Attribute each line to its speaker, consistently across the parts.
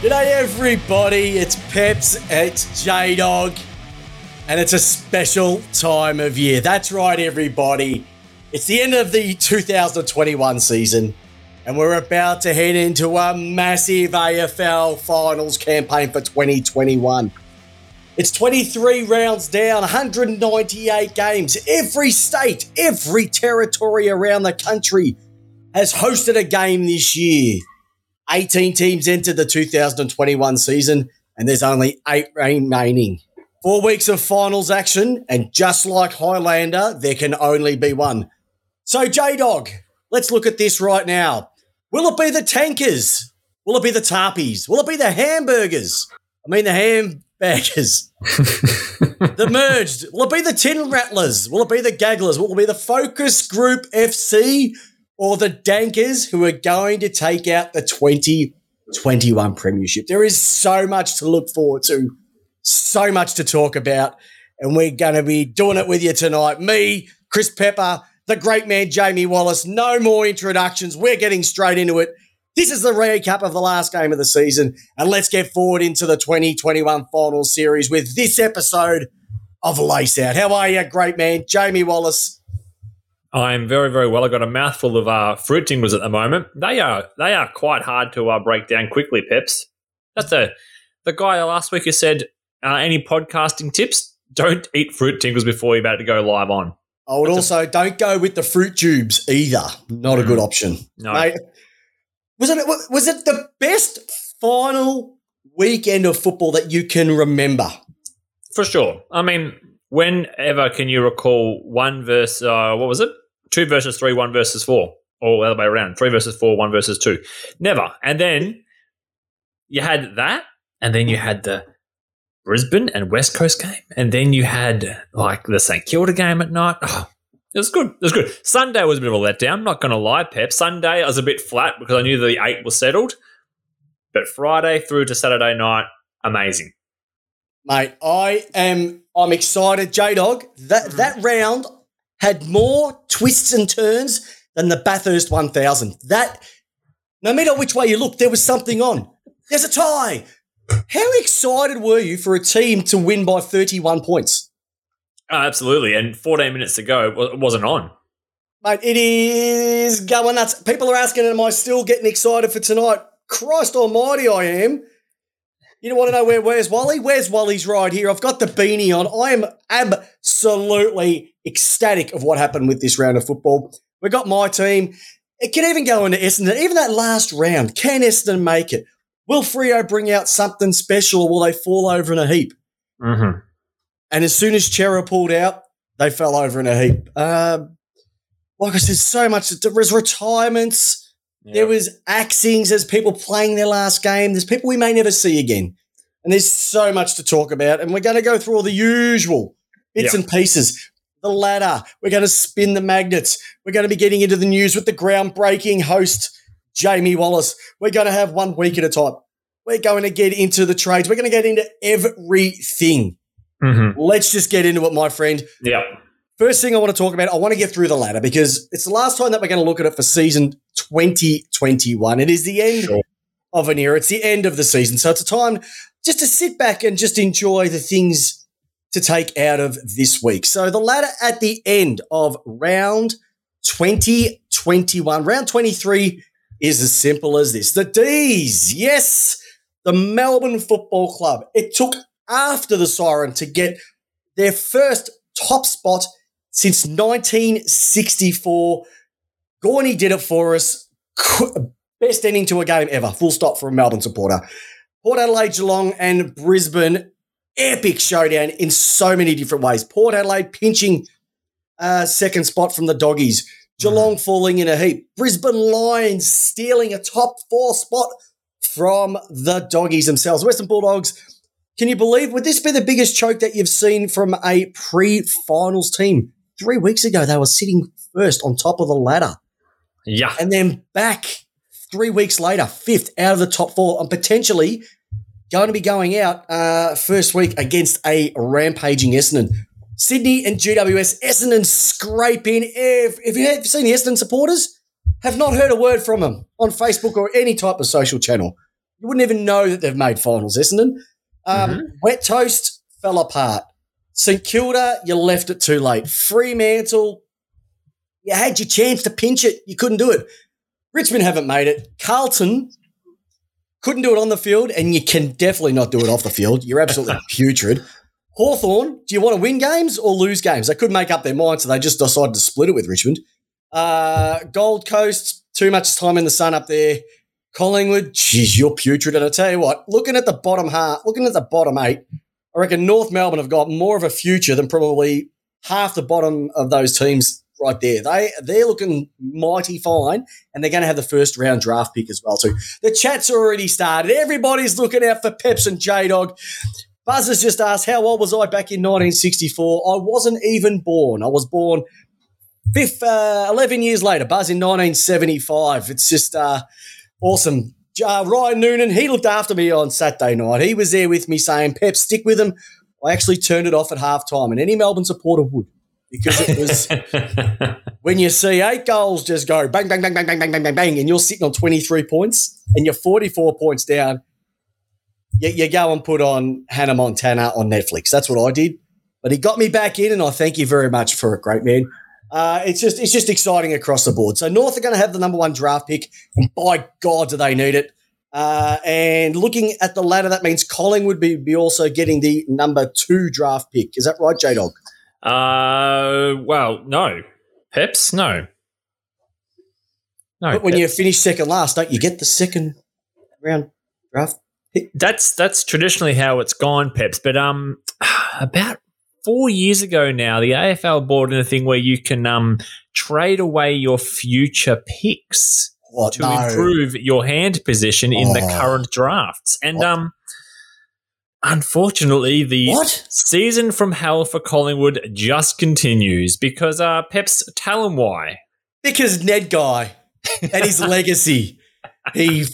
Speaker 1: G'day, everybody. It's Peps, it's J Dog, and it's a special time of year. That's right, everybody. It's the end of the 2021 season, and we're about to head into a massive AFL finals campaign for 2021. It's 23 rounds down, 198 games. Every state, every territory around the country has hosted a game this year. 18 teams entered the 2021 season, and there's only eight remaining. Four weeks of finals action, and just like Highlander, there can only be one. So, J Dog, let's look at this right now. Will it be the tankers? Will it be the tarpies? Will it be the hamburgers? I mean, the hamburgers. the merged. Will it be the tin rattlers? Will it be the gagglers? Will it be the focus group FC? Or the Dankers who are going to take out the 2021 Premiership. There is so much to look forward to, so much to talk about, and we're going to be doing it with you tonight. Me, Chris Pepper, the great man Jamie Wallace. No more introductions. We're getting straight into it. This is the recap of the last game of the season, and let's get forward into the 2021 final series with this episode of Lace Out. How are you, great man Jamie Wallace?
Speaker 2: I'm very, very well. I've got a mouthful of uh, fruit tingles at the moment. They are they are quite hard to uh, break down quickly, Peps. That's the the guy last week who said, uh, any podcasting tips? Don't eat fruit tingles before you're about to go live on.
Speaker 1: I would That's also a- don't go with the fruit tubes either. Not mm. a good option.
Speaker 2: No. Mate,
Speaker 1: was it was it the best final weekend of football that you can remember?
Speaker 2: For sure. I mean, whenever can you recall one verse? Uh, what was it? Two versus three, one versus four, or the other way around, three versus four, one versus two. Never. And then you had that, and then you had the Brisbane and West Coast game, and then you had like the St Kilda game at night. Oh, it was good. It was good. Sunday was a bit of a letdown. I'm Not going to lie, Pep. Sunday I was a bit flat because I knew the eight was settled, but Friday through to Saturday night, amazing.
Speaker 1: Mate, I am. I'm excited, J Dog. That that round had more twists and turns than the Bathurst 1000. That, no matter which way you look, there was something on. There's a tie. How excited were you for a team to win by 31 points?
Speaker 2: Oh, absolutely. And 14 minutes ago, it wasn't on.
Speaker 1: Mate, it is going nuts. People are asking, am I still getting excited for tonight? Christ almighty, I am. You don't want to know where where's Wally? Where's Wally's right here? I've got the beanie on. I am absolutely ecstatic of what happened with this round of football. We got my team. It can even go into Essendon. Even that last round, can Essendon make it? Will Frio bring out something special or will they fall over in a heap?
Speaker 2: Mm-hmm.
Speaker 1: And as soon as Chera pulled out, they fell over in a heap. Um, like I said, so much. There was There was axings. There's people playing their last game. There's people we may never see again. And there's so much to talk about. And we're going to go through all the usual bits and pieces. The ladder. We're going to spin the magnets. We're going to be getting into the news with the groundbreaking host, Jamie Wallace. We're going to have one week at a time. We're going to get into the trades. We're going to get into everything.
Speaker 2: Mm-hmm.
Speaker 1: Let's just get into it, my friend.
Speaker 2: Yeah.
Speaker 1: First thing I want to talk about, I want to get through the ladder because it's the last time that we're going to look at it for season 2021. It is the end sure. of an era. It's the end of the season. So it's a time just to sit back and just enjoy the things to take out of this week. So the ladder at the end of round 2021, round 23 is as simple as this. The D's, yes, the Melbourne Football Club. It took after the siren to get their first top spot since 1964. Gawny did it for us. Best ending to a game ever. Full stop for a Melbourne supporter. Port Adelaide, Geelong, and Brisbane. Epic showdown in so many different ways. Port Adelaide pinching uh, second spot from the doggies. Geelong mm. falling in a heap. Brisbane Lions stealing a top four spot from the doggies themselves. Western Bulldogs. Can you believe? Would this be the biggest choke that you've seen from a pre-finals team? Three weeks ago, they were sitting first on top of the ladder.
Speaker 2: Yeah.
Speaker 1: And then back three weeks later, fifth out of the top four, and potentially going to be going out uh, first week against a rampaging Essendon. Sydney and GWS, Essendon scraping. If, if you have seen the Essendon supporters, have not heard a word from them on Facebook or any type of social channel. You wouldn't even know that they've made finals, Essendon. Um,
Speaker 2: Mhm.
Speaker 1: Wet Toast fell apart. St Kilda, you left it too late. Fremantle, you had your chance to pinch it. You couldn't do it. Richmond haven't made it. Carlton couldn't do it on the field, and you can definitely not do it off the field. You're absolutely putrid. Hawthorn, do you want to win games or lose games? They couldn't make up their mind, so they just decided to split it with Richmond. Uh, Gold Coast, too much time in the sun up there. Collingwood, geez, you're putrid. And I tell you what, looking at the bottom half, looking at the bottom eight, I reckon North Melbourne have got more of a future than probably half the bottom of those teams right there. They they're looking mighty fine, and they're going to have the first round draft pick as well too. The chat's already started. Everybody's looking out for Peps and J Dog. Buzz has just asked, "How old was I back in 1964?" I wasn't even born. I was born fifth, uh, 11 years later. Buzz in 1975. It's just uh, awesome. Uh, Ryan Noonan, he looked after me on Saturday night. He was there with me saying, Pep, stick with him. I actually turned it off at halftime, and any Melbourne supporter would because it was when you see eight goals just go bang, bang, bang, bang, bang, bang, bang, bang, bang, and you're sitting on 23 points and you're 44 points down, you, you go and put on Hannah Montana on Netflix. That's what I did. But he got me back in, and I thank you very much for it, great man. Uh, it's just it's just exciting across the board. So North are going to have the number one draft pick, and by God, do they need it? Uh, and looking at the ladder, that means Collingwood would be, be also getting the number two draft pick. Is that right, J Dog?
Speaker 2: Uh, well, no. Peps, no. No.
Speaker 1: But when
Speaker 2: Pep-
Speaker 1: you finish second last, don't you get the second round draft?
Speaker 2: that's that's traditionally how it's gone, Peps. But um, about four years ago now, the AFL brought in a thing where you can um trade away your future picks
Speaker 1: What?
Speaker 2: to
Speaker 1: no.
Speaker 2: improve your hand position in the
Speaker 1: Oh.
Speaker 2: current drafts. And
Speaker 1: What?
Speaker 2: um, unfortunately, the
Speaker 1: What?
Speaker 2: season from hell for Collingwood just continues because uh, Pep's tell him why.
Speaker 1: Because Ned Guy and his legacy. He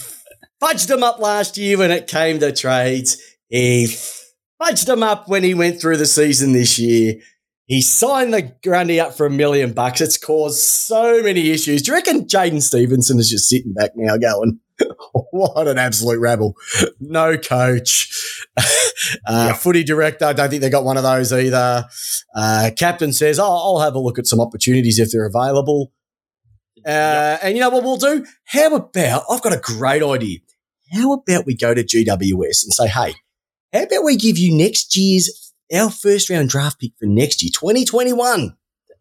Speaker 1: fudged him up last year when it came to trades. He fudged him up when he went through the season this year. He signed the Grundy up for a million bucks. It's caused so many issues. Do you reckon Jaidyn Stephenson is just sitting back now going, what an absolute rabble. No coach. uh,
Speaker 2: Yeah.
Speaker 1: Footy director, I don't think they got one of those either. Uh, captain says, oh, I'll have a look at some opportunities if they're available. Uh, And you know what we'll do? How about, I've got a great idea. How about we go to GWS and say, hey, how about we give you next year's, our first round draft pick for next year, 2021?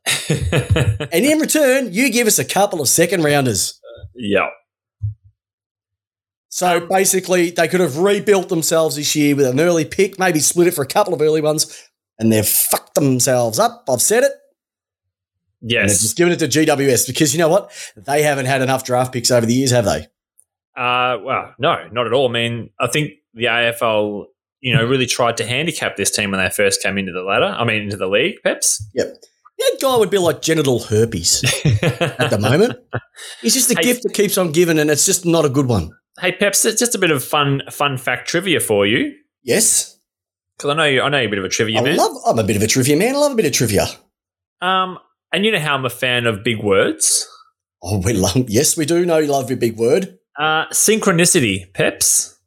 Speaker 1: And in return, you give us a couple of second rounders.
Speaker 2: yeah.
Speaker 1: So basically, they could have rebuilt themselves this year with an early pick, maybe split it for a couple of early ones, and they've fucked themselves up. I've said it.
Speaker 2: Yes.
Speaker 1: just given it to GWS because you know what? They haven't had enough draft picks over the years, have they?
Speaker 2: Uh, well, no, not at all. I mean, I think the AFL, you know, really tried to handicap this team when they first came into the ladder. I mean, into the league, Peps.
Speaker 1: Yep. That guy would be like genital herpes at the moment. He's just a
Speaker 2: Hey.
Speaker 1: gift that keeps on giving, and it's just not a good one.
Speaker 2: Hey, Peps, it's just a bit of fun, fun fact trivia for you
Speaker 1: Yes,
Speaker 2: because I know you, I know you're a bit of a trivia
Speaker 1: I
Speaker 2: man.
Speaker 1: love. I'm a bit of a trivia man. I love a bit of trivia.
Speaker 2: um, and you know how I'm a fan of big words.
Speaker 1: Oh, we love. Yes, we do know you love your big word.
Speaker 2: Uh, synchronicity, Peps.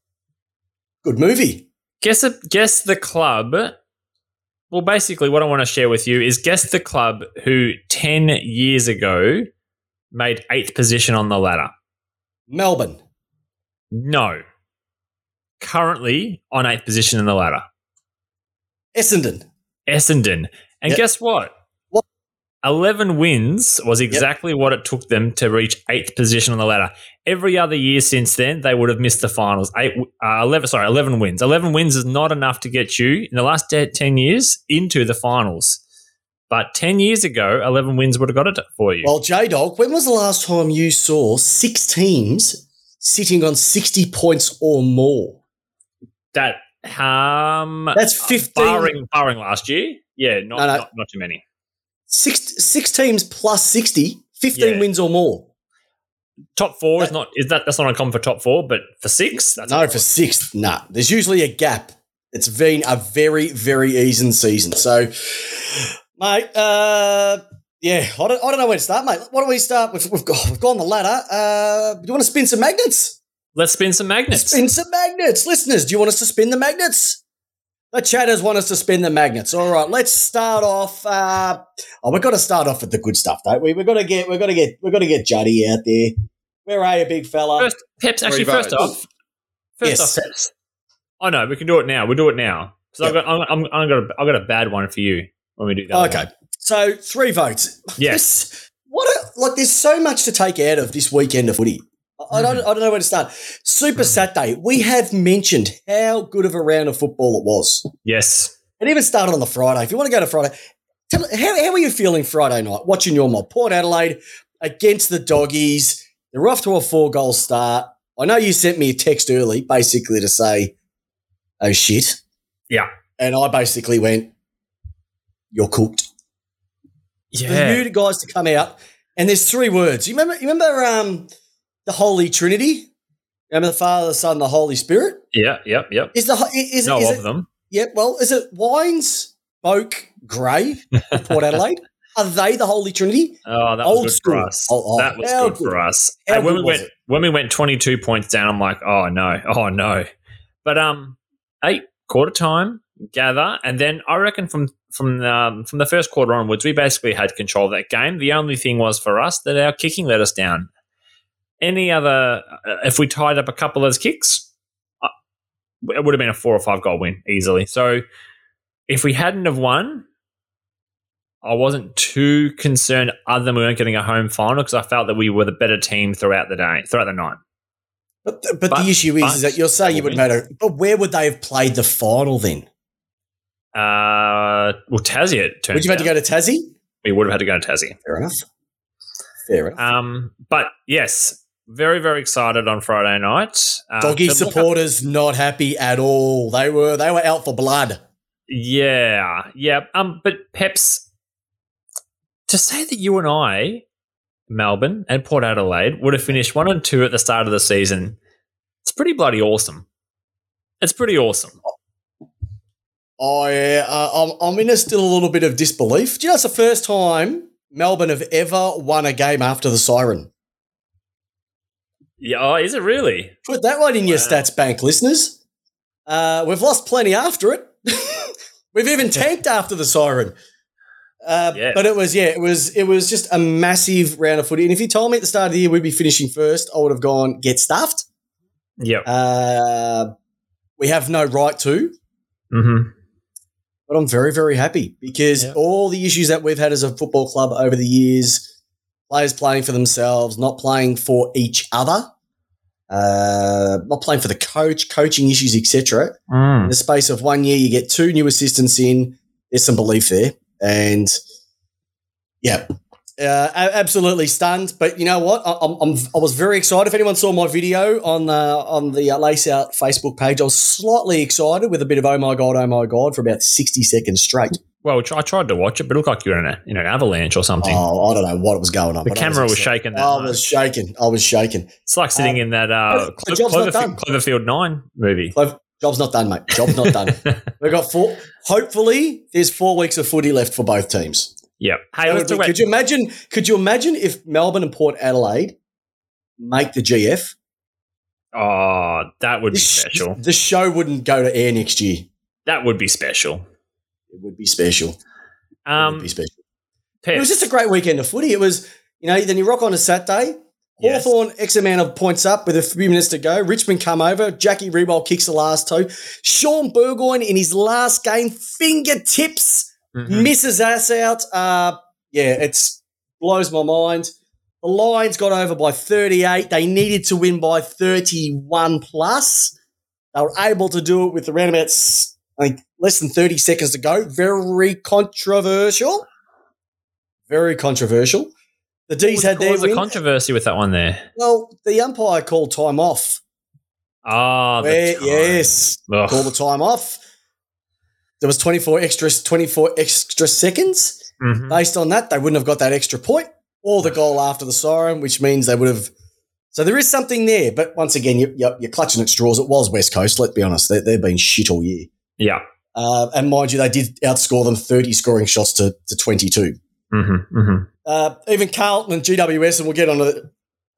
Speaker 1: Good movie.
Speaker 2: Guess a, guess the club. Well, basically, what I want to share with you is guess the club who ten years ago made eighth position on the ladder.
Speaker 1: Melbourne.
Speaker 2: No, currently on eighth position in the ladder.
Speaker 1: Essendon.
Speaker 2: Essendon, and
Speaker 1: Yep.
Speaker 2: guess what?
Speaker 1: What?
Speaker 2: Eleven wins was exactly what it took them to reach eighth position on the ladder. Every other year since then, they would have missed the finals. Eight, uh, eleven, sorry, eleven wins. Eleven wins is not enough to get you in the last ten years into the finals. But ten years ago, eleven wins would have got it for you.
Speaker 1: Well, J Dog, when was the last time you saw six teams sitting on 60 points or more?
Speaker 2: that um,
Speaker 1: That's 15.
Speaker 2: barring barring last year. Yeah, not
Speaker 1: No, no.
Speaker 2: Not, not too many.
Speaker 1: Six, six teams plus 60, 15
Speaker 2: Yeah.
Speaker 1: wins or more.
Speaker 2: Top four is not is that that's not uncommon for top four, but for six, that's
Speaker 1: no, for sixth, nah. There's usually a gap. It's been a very, very even season. So, mate, uh, yeah, I don't, I don't know where to start, mate. Why don't we start? We've, we've, got, we've gone the ladder. Uh, do you want to spin some magnets?
Speaker 2: Let's spin some magnets.
Speaker 1: Spin some magnets. Listeners, do you want us to spin the magnets? The chatters want us to spin the magnets. All right, let's start off. Uh, oh, we've got to start off with the good stuff, don't we? We've got to get, we've got to get, we've got to get Juddy out there. Where are you, big fella?
Speaker 2: First, Peps, actually,
Speaker 3: Three
Speaker 2: first
Speaker 3: votes.
Speaker 2: off, first
Speaker 1: Yes.
Speaker 2: off, Peps. Oh know we can do it now. We'll do it now. So I've got, I'm, I'm, I'm got, a, I've got a bad one for you when we do that.
Speaker 1: Okay, so three votes.
Speaker 2: Yes.
Speaker 1: This- what a, like? There's so much to take out of this weekend of footy. I don't, I don't know where to start. Super Saturday. We have mentioned how good of a round of football it was.
Speaker 2: Yes.
Speaker 1: It even started on the Friday. If you want to go to Friday, tell, how, how were you feeling Friday night watching your mob? Port Adelaide against the doggies. They're off to a four goal start. I know you sent me a text early, basically to say, oh shit.
Speaker 2: Yeah.
Speaker 1: And I basically went, you're cooked.
Speaker 2: Yeah.
Speaker 1: you guys to come out, and there's three words. You remember, you remember um, the Holy Trinity? Remember the Father, the Son, the Holy Spirit?
Speaker 2: Yeah. Yep. Yep.
Speaker 1: Is the is, it
Speaker 2: No
Speaker 1: is
Speaker 2: of
Speaker 1: it,
Speaker 2: them.
Speaker 1: Yeah, well, is it Wines, Boak, Gray, Port Adelaide? Are they the Holy Trinity?
Speaker 2: Oh, that
Speaker 1: Old
Speaker 2: was good for us.
Speaker 1: Oh, oh,
Speaker 2: that was good,
Speaker 1: good-
Speaker 2: for us. And when we went
Speaker 1: it?
Speaker 2: when we went 22 points down, I'm like, oh no, oh no. But um, eight quarter time, gather, and then I reckon from from um, from the first quarter onwards, we basically had control of that game. The only thing was for us that our kicking let us down. Any other, uh, if we tied up a couple of those kicks, uh, it would have been a four or five goal win easily. So if we hadn't have won, I wasn't too concerned other than we weren't getting a home final because I felt that we were the better team throughout the day, throughout the night.
Speaker 1: But the, but,
Speaker 2: But-
Speaker 1: the issue is,
Speaker 2: but-
Speaker 1: is that you're saying you wouldn't matter. But where would they have played the final then?
Speaker 2: Uh, well, Tassie, it turns
Speaker 1: Would you have had to go to Tassie?
Speaker 2: We would have had to go to Tassie.
Speaker 1: Fair enough. Fair enough.
Speaker 2: Um, but yes, very, very excited on Friday night. Uh,
Speaker 1: Doggy
Speaker 2: look up-
Speaker 1: supporters not happy at all. They were they were out for blood.
Speaker 2: Yeah, yeah. Um, but Peps, to say that you and I, Melbourne and Port Adelaide, would have finished one and two at the start of the season, it's pretty bloody awesome. It's pretty awesome.
Speaker 1: I uh, I'm, I'm in a still a little bit of disbelief. Do you know it's the first time Melbourne have ever won a game after the siren?
Speaker 2: Yeah, oh, is it really?
Speaker 1: Put that one in your stats bank, listeners. Uh, we've lost plenty after it. we've even tanked after the siren. Uh,
Speaker 2: Yeah.
Speaker 1: But it was yeah, it was it was just a massive round of footy. And if you told me at the start of the year we'd be finishing first, I would have gone get stuffed.
Speaker 2: Yep.
Speaker 1: Uh, we have no right to,
Speaker 2: Mm-hmm.
Speaker 1: But I'm very very happy because all the issues that we've had as a football club over the years, players playing for themselves, not playing for each other, uh, not playing for the coach, coaching issues, etc.
Speaker 2: Mm.
Speaker 1: In the space of one year, you get two new assistants in. There's some belief there, and yeah, uh, absolutely stunned. But you know what? I, I'm, I'm, I was very excited. If anyone saw my video on uh, on the uh, Lace Out Facebook page, I was slightly excited with a bit of oh my god, oh my god for about 60 seconds straight.
Speaker 2: Well, I tried to watch it, but it looked like you were in, a, in an avalanche or something.
Speaker 1: Oh, I don't know what was going on.
Speaker 2: the camera was
Speaker 1: excited.
Speaker 2: shaking that
Speaker 1: I
Speaker 2: much.
Speaker 1: was shaking. I was shaking.
Speaker 2: It's like sitting in that uh,
Speaker 1: the job's not done.
Speaker 2: Cloverfield 9 movie.
Speaker 1: Clov- Job's not done, mate. Job's not done. We've got four. Hopefully, there's four weeks of footy left for both teams.
Speaker 2: Yep. Hey, let's talk about
Speaker 1: could you imagine? Could you imagine if Melbourne and Port Adelaide make the GF?
Speaker 2: Oh, that would be
Speaker 1: This sh-
Speaker 2: special.
Speaker 1: The show wouldn't go to air next year.
Speaker 2: That would be special.
Speaker 1: It would be special. it would
Speaker 2: Um,
Speaker 1: be special. It was just a great weekend of footy. It was, you know, then you rock on a Saturday.
Speaker 2: Yes.
Speaker 1: Hawthorn X amount of points up with a few minutes to go. Richmond come over. Jackie Riewoldt kicks the last toe. Shaun Burgoyne in his last game, fingertips
Speaker 2: Mhm.
Speaker 1: misses us out. Uh, yeah, it's blows my mind. The Lions got over by 38. They needed to win by 31 plus. They were able to do it with around about I think less than 30 seconds to go. Very controversial. Very controversial. The D's had
Speaker 2: What
Speaker 1: their win.
Speaker 2: controversy with that one there?
Speaker 1: well, the umpire called time off.
Speaker 2: Ah, time.
Speaker 1: yes,
Speaker 2: Ugh.
Speaker 1: called the time off. There was 24 extra 24 extra seconds.
Speaker 2: Mhm.
Speaker 1: Based on that, they wouldn't have got that extra point or the goal after the siren, which means they would have. So there is something there, but once again, you, you're, you're clutching at straws. It was West Coast. Let's be honest; they, they've been shit all year.
Speaker 2: Yeah.
Speaker 1: Uh, and mind you, they did outscore them 30 scoring shots to, to 22.
Speaker 2: Mm-hmm. Mm-hmm.
Speaker 1: Uh, even Carlton and GWS, and we'll get on to it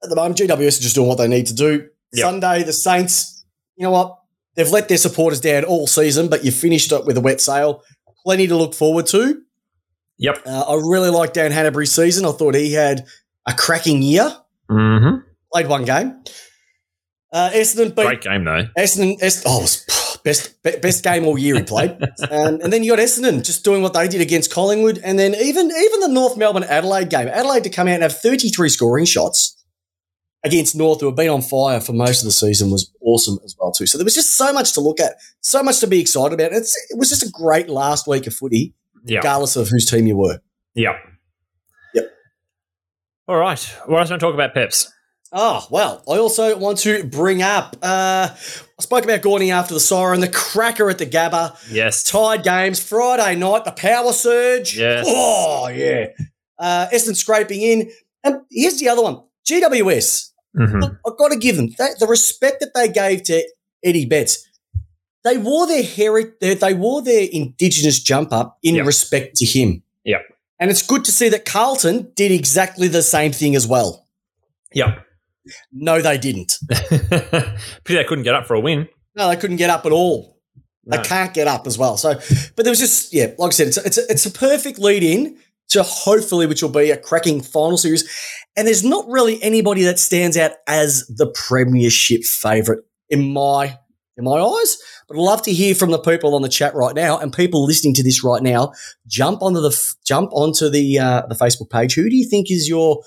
Speaker 1: at the moment. GWS are just doing what they need to do.
Speaker 2: Yep.
Speaker 1: Sunday, the Saints, you know what? They've let their supporters down all season, but you finished up with a wet sail. Plenty to look forward to.
Speaker 2: Yep.
Speaker 1: Uh, I really like Dan Hannebery's season. I thought he had a cracking year.
Speaker 2: Mm-hmm.
Speaker 1: Played one game. Uh, Essendon beat
Speaker 2: Great game though.
Speaker 1: Essendon. Est- oh, it was best be- best game all year he played. um, and then you got Essendon just doing what they did against Collingwood, and then even even the North Melbourne Adelaide game. Adelaide to come out and have thirty three scoring shots against North, who have been on fire for most of the season, was awesome as well too. So there was just so much to look at, so much to be excited about. It's, it was just a great last week of footy,
Speaker 2: Yeah.
Speaker 1: regardless of whose team you were.
Speaker 2: Yep.
Speaker 1: Yep.
Speaker 2: All right. What else want to talk about, Peps?
Speaker 1: Oh, well, I also want to bring up, uh, I spoke about Gawny after the siren, the cracker at the Gabba.
Speaker 2: Yes.
Speaker 1: Tied games, Friday night, the power surge.
Speaker 2: Yes.
Speaker 1: Oh, yeah. Uh, Essendon scraping in. And here's the other one GWS.
Speaker 2: Mhm.
Speaker 1: I've got to give them that, the respect that they gave to Eddie Betts. They wore their heri- they, they wore their Indigenous jump up in
Speaker 2: Yep.
Speaker 1: respect to him.
Speaker 2: Yep.
Speaker 1: And it's good to see that Carlton did exactly the same thing as well.
Speaker 2: Yep.
Speaker 1: No, they didn't.
Speaker 2: Pity they couldn't get up for a win.
Speaker 1: No, they couldn't get up at all.
Speaker 2: No.
Speaker 1: They can't get up as well. So, but there was just yeah, like I said, it's a, it's a, it's a perfect lead in to hopefully, which will be a cracking final series. And there's not really anybody that stands out as the premiership favourite in my in my eyes. But I'd love to hear from the people on the chat right now and people listening to this right now. Jump onto the jump onto the uh, the Facebook page. Who do you think is your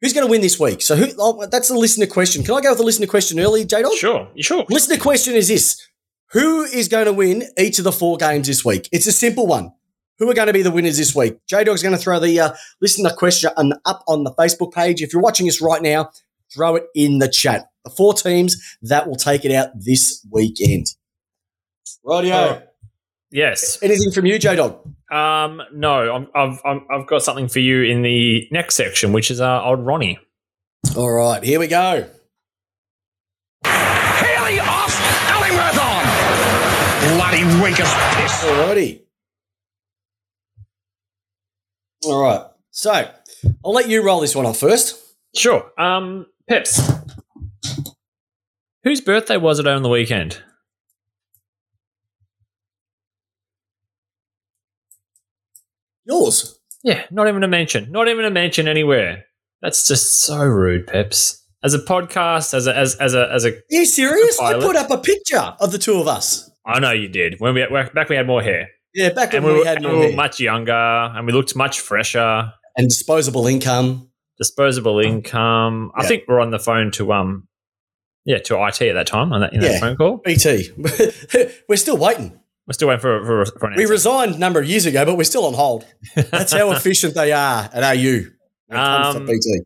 Speaker 1: who's going to win this week? So who? Oh, that's the listener question. Can I go with the listener question early, J Dog?
Speaker 2: Sure. Sure.
Speaker 1: Listener question is this Who is going to win each of the four games this week? It's a simple one. Who are going to be the winners this week? J Dog's going to throw the uh, listener question up on the Facebook page. If you're watching us right now, throw it in the chat. The four teams that will take it out this weekend. Rightio.
Speaker 2: Oh. Yes.
Speaker 1: Anything from you, J Dog?
Speaker 2: Um. No. I'm, I've I've I've got something for you in the next section, which is uh, old Ronnie.
Speaker 1: All right, here we go.
Speaker 3: Haley off, Ellingworth on. Bloody winker's piss.
Speaker 1: Alrighty. All right. So I'll let you roll this one off first.
Speaker 2: Sure. Um. Peps. Whose birthday was it on the weekend?
Speaker 1: Yours.
Speaker 2: Yeah, not even a mention. Not even a mention anywhere. That's just so rude, Peps. As a podcast, as a as as a as a,
Speaker 1: Are you serious? I
Speaker 2: Pilot.
Speaker 1: put up a picture of the two of us.
Speaker 2: I know you did when we back we had more hair,
Speaker 1: Yeah, back when
Speaker 2: and
Speaker 1: we,
Speaker 2: we, were,
Speaker 1: had
Speaker 2: and we were much younger, and we looked much fresher.
Speaker 1: and disposable income.
Speaker 2: Disposable income. I think we're on the phone to um, yeah, to IT at that time on that in
Speaker 1: Yeah.
Speaker 2: that phone call.
Speaker 1: BT. we're still waiting.
Speaker 2: We're still waiting for for, for an
Speaker 1: We resigned a number of years ago, but we're still on hold. That's how efficient they are at AU. When
Speaker 2: Um,
Speaker 1: BT.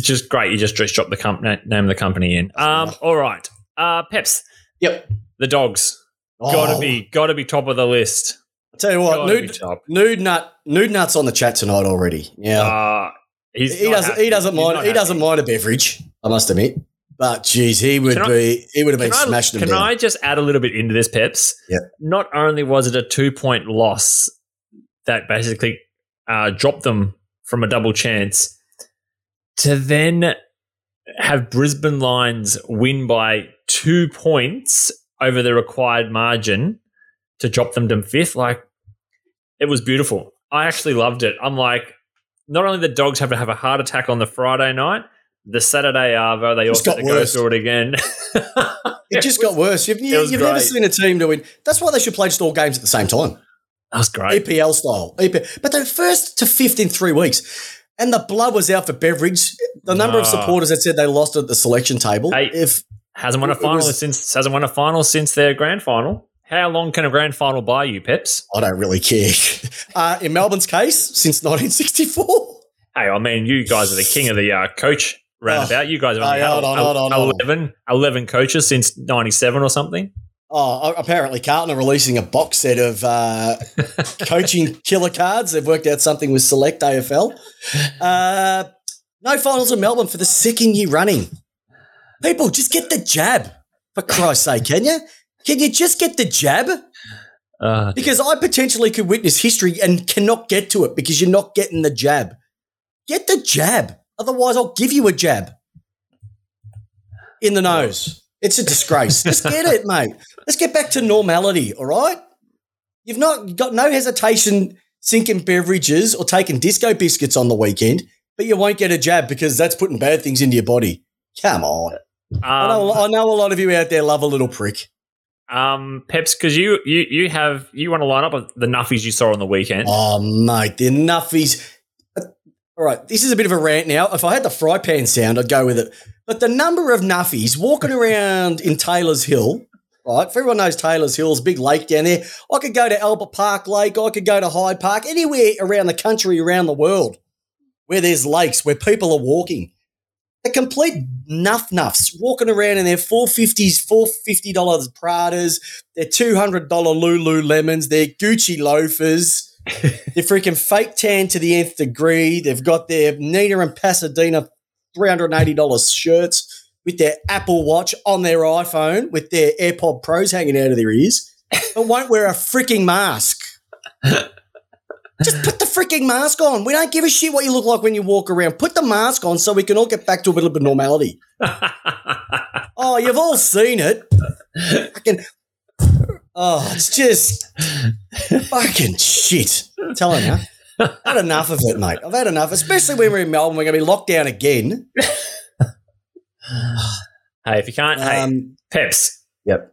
Speaker 2: just great. You just just dropped the comp- name of the company in. Um, all right. Uh, Peps,
Speaker 1: Yep.
Speaker 2: the dogs gotta
Speaker 1: Oh,
Speaker 2: be gotta be top of the list.
Speaker 1: I tell you what, nude, nude nut, nude nuts on the chat tonight already. Yeah,
Speaker 2: Uh, he's
Speaker 1: he doesn't.
Speaker 2: happy.
Speaker 1: He doesn't
Speaker 2: He's
Speaker 1: mind. He doesn't mind a beverage. I must admit. But geez, he would
Speaker 2: Can I-
Speaker 1: be. He would have been
Speaker 2: Can, I,
Speaker 1: smashing them
Speaker 2: can
Speaker 1: down.
Speaker 2: I just add a little bit into this, Peps?
Speaker 1: Yeah.
Speaker 2: Not only was it a two point loss that basically uh, dropped them from a double chance, to then have Brisbane Lions win by two points over the required margin to drop them to fifth, like it was beautiful. I actually loved it. I'm like, not only the dogs have to have a heart attack on the Friday night, the Saturday Arvo, they
Speaker 1: It's
Speaker 2: also
Speaker 1: got
Speaker 2: have to go through it again.
Speaker 1: It just got worse. You've, you, you've never seen a team doing. That's why they should play just all games at the same time.
Speaker 2: That was great.
Speaker 1: EPL style. EPL. But they're first to fifth in three weeks. And the blood was out for Beveridge. The number of
Speaker 2: Ah.
Speaker 1: supporters that said they lost at the selection table.
Speaker 2: Hey.
Speaker 1: If
Speaker 2: Hasn't won a final
Speaker 1: was-
Speaker 2: since hasn't won a final since their grand final. How long can a grand final buy you, Peps?
Speaker 1: I don't really care. Uh, in Melbourne's case, since 1964.
Speaker 2: Hey, I mean, you guys are the king of the uh, coach roundabout. you guys have only
Speaker 1: Hey,
Speaker 2: had
Speaker 1: hold on, hold on, hold on.
Speaker 2: 11, 11 coaches since '97 or something.
Speaker 1: Oh, apparently Carlton are releasing a box set of uh, coaching killer cards. They've worked out something with Select AFL. Uh, no finals in Melbourne for the second year running. People, just get the jab. For Christ's sake, can you? Can you just get the jab?
Speaker 2: Uh,
Speaker 1: Because I potentially could witness history and cannot get to it because you're not getting the jab. Get the jab. Otherwise, I'll give you a jab. in the nose. It's a disgrace. Just get it, mate. Let's get back to normality, all right? You've not got no hesitation sinking beverages or taking disco biscuits on the weekend, but you won't get a jab because that's putting bad things into your body. Come on. I, know,
Speaker 2: Um,
Speaker 1: I know a lot of you out there love a little prick.
Speaker 2: Um, Peps, because you you you have you want to line up the nuffies you saw on the weekend.
Speaker 1: Oh, mate, the nuffies. All right, this is a bit of a rant now. If I had the fry pan sound, I'd go with it. But the number of nuffies walking around in Taylor's Hill, right? If everyone knows Taylor's Hill, Hill's big lake down there, I could go to Albert Park Lake, I could go to Hyde Park, anywhere around the country, around the world, where there's lakes, where people are walking. The complete nuff nuffs walking around in their four fifties, four fifty dollars Pradas, their two hundred dollar Lululemons, their Gucci loafers, they're freaking fake tan to the nth degree. They've got their Nena and Pasadena three hundred and eighty dollars shirts with their Apple Watch on their iPhone with their AirPod Pros hanging out of their ears, but won't wear a freaking mask. Just put the freaking mask on. We don't give a shit what you look like when you walk around. Put the mask on so we can all get back to a little bit of normality. Oh, you've all seen it. Fucking, oh, it's just fucking shit. I'm telling you. I've had enough of it, mate. I've had enough, especially when we're in Melbourne. We're going to be locked down again.
Speaker 2: hey, if you can't, hey,
Speaker 1: Um,
Speaker 2: Peps,
Speaker 1: yep.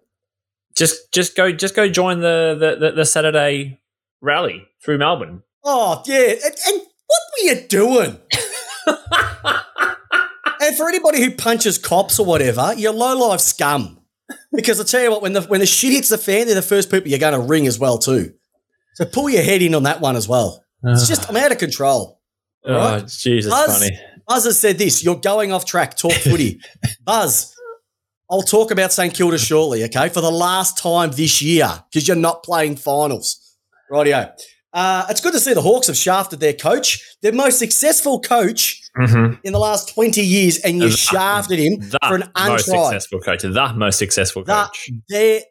Speaker 2: just just go just go join the the, the, the Saturday rally through Melbourne.
Speaker 1: Oh, yeah. And, and what were you doing? and for anybody who punches cops or whatever, you're low life scum. Because I tell you what, when the when the shit hits the fan, they're the first people you're going to ring as well too. So pull your head in on that one as well. It's just I'm out of control.
Speaker 2: oh,
Speaker 1: right.
Speaker 2: Jesus,
Speaker 1: Buzz,
Speaker 2: funny.
Speaker 1: Buzz has said this. You're going off track. Talk footy. Buzz, I'll talk about St Kilda shortly, okay? For the last time this year, because you're not playing finals. Rightio. Uh, it's good to see the Hawks have shafted their coach, their most successful coach
Speaker 2: Mm-hmm.
Speaker 1: in the last 20 years, and you
Speaker 2: The-
Speaker 1: shafted him for an
Speaker 2: most successful coach. The most successful
Speaker 1: That,
Speaker 2: coach.
Speaker 1: their,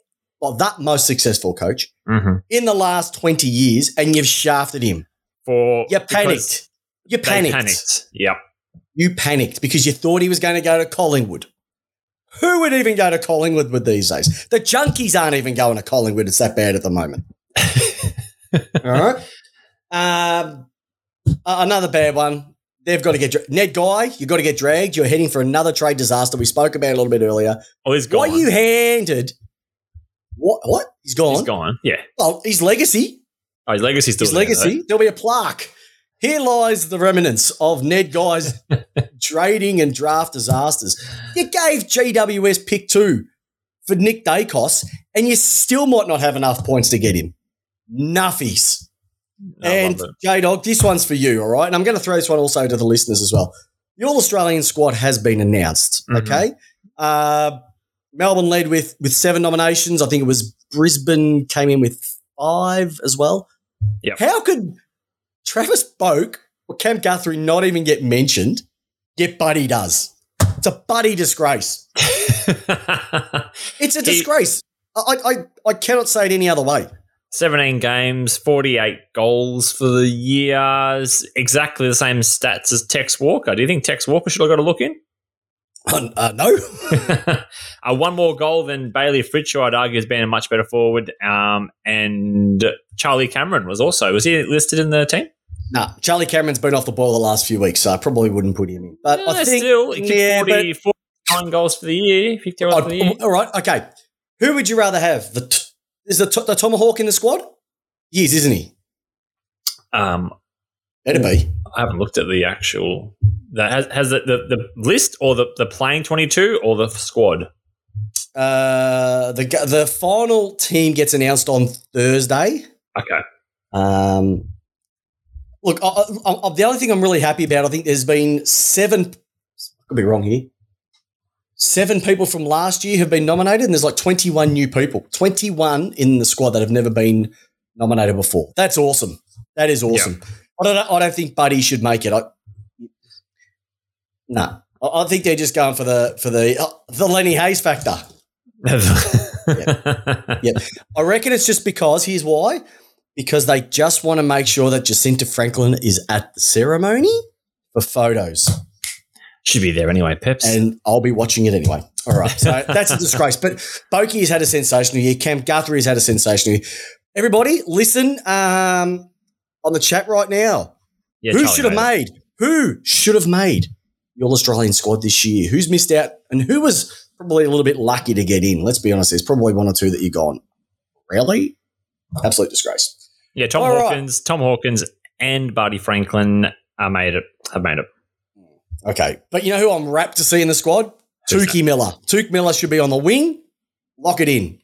Speaker 1: well, that most successful coach
Speaker 2: Mm-hmm.
Speaker 1: in the last 20 years, and you've shafted him.
Speaker 2: For
Speaker 1: You panicked. You panicked.
Speaker 2: panicked. Yep.
Speaker 1: You panicked because you thought he was going to go to Collingwood. Who would even go to Collingwood with these days? The junkies aren't even going to Collingwood. It's that bad at the moment. All right. Um, another bad one. They've got to get dra- Ned Guy. You've got to get dragged. You're heading for another trade disaster. We spoke about a little bit earlier.
Speaker 2: Oh, he's gone.
Speaker 1: What you handed? What? What? He's gone.
Speaker 2: He's gone. Yeah.
Speaker 1: Well, his legacy.
Speaker 2: Oh, his legacy's still
Speaker 1: his
Speaker 2: there,
Speaker 1: legacy. There'll be a plaque. Here lies the remnants of Ned Guy's trading and draft disasters. You gave GWS pick two for Nick Daicos, and you still might not have enough points to get him. Nuffies.
Speaker 2: I
Speaker 1: and. J Dog, this one's for you, all right? And I'm going to throw this one also to the listeners as well. The All Australian squad has been announced.
Speaker 2: Mhm.
Speaker 1: Okay, uh, Melbourne led with with seven nominations. I think it was Brisbane came in with five as well.
Speaker 2: Yep.
Speaker 1: How could Travis Boak or Cam Guthrie not even get mentioned? Yet Buddy does. It's a Buddy disgrace. It's a
Speaker 2: He-
Speaker 1: disgrace. I, I I cannot say it any other way.
Speaker 2: 17 games, 48 goals for the years. Exactly the same stats as Tex Walker. Do you think Tex Walker should have got a look in?
Speaker 1: Uh, uh, no.
Speaker 2: uh, one more goal than Bailey Fritsch, who I'd argue has been a much better forward. Um, and Charlie Cameron was also. Was he listed in the team?
Speaker 1: Nah, Charlie Cameron's been off the ball the last few weeks, so I probably wouldn't put him in. But I think
Speaker 2: still,
Speaker 1: yeah,
Speaker 2: 40, 49 goals for the year. 50 goals for the year.
Speaker 1: All right, okay. Who would you rather have? The t- is the, t- the Tomahawk in the squad? He is, isn't he?
Speaker 2: Um,
Speaker 1: Better be.
Speaker 2: I haven't looked at the actual. That has, has the, the, the list or the, the playing 22 or the squad?
Speaker 1: Uh, the the final team gets announced on Thursday.
Speaker 2: Okay.
Speaker 1: Um, look, I, I, I, the only thing I'm really happy about, I think there's been seven. I Could be wrong here. Seven people from last year have been nominated, and there's like 21 new people. 21 in the squad that have never been nominated before. That's awesome. That is awesome. I don't. I don't think Buddy should make it. I, no, I, I think they're just going for the for the uh, the Lenny Hayes factor. Yeah. I reckon it's just because here's why. Because they just want to make sure that Jesinta Franklin is at the ceremony for photos.
Speaker 2: Should be there anyway, Peps.
Speaker 1: and I'll be watching it anyway. All right, so that's a disgrace. But Boki has had a sensational year. Cam Guthrie has had a sensational year. Everybody, listen um, on the chat right now.
Speaker 2: yeah,
Speaker 1: Who should have
Speaker 2: made?
Speaker 1: Who should have made your Australian squad this year? Who's missed out, and who was probably a little bit lucky to get in? Let's be honest. There's probably one or two that you're gone. Really, absolute disgrace.
Speaker 2: Yeah, Tom
Speaker 1: All right.
Speaker 2: Hawkins, Tom Hawkins, and Buddy Franklin are made it. Have made it.
Speaker 1: Okay, but you know who I'm rapt to see in the squad? Tukey Miller. Touk Miller should be on the wing. Lock it in.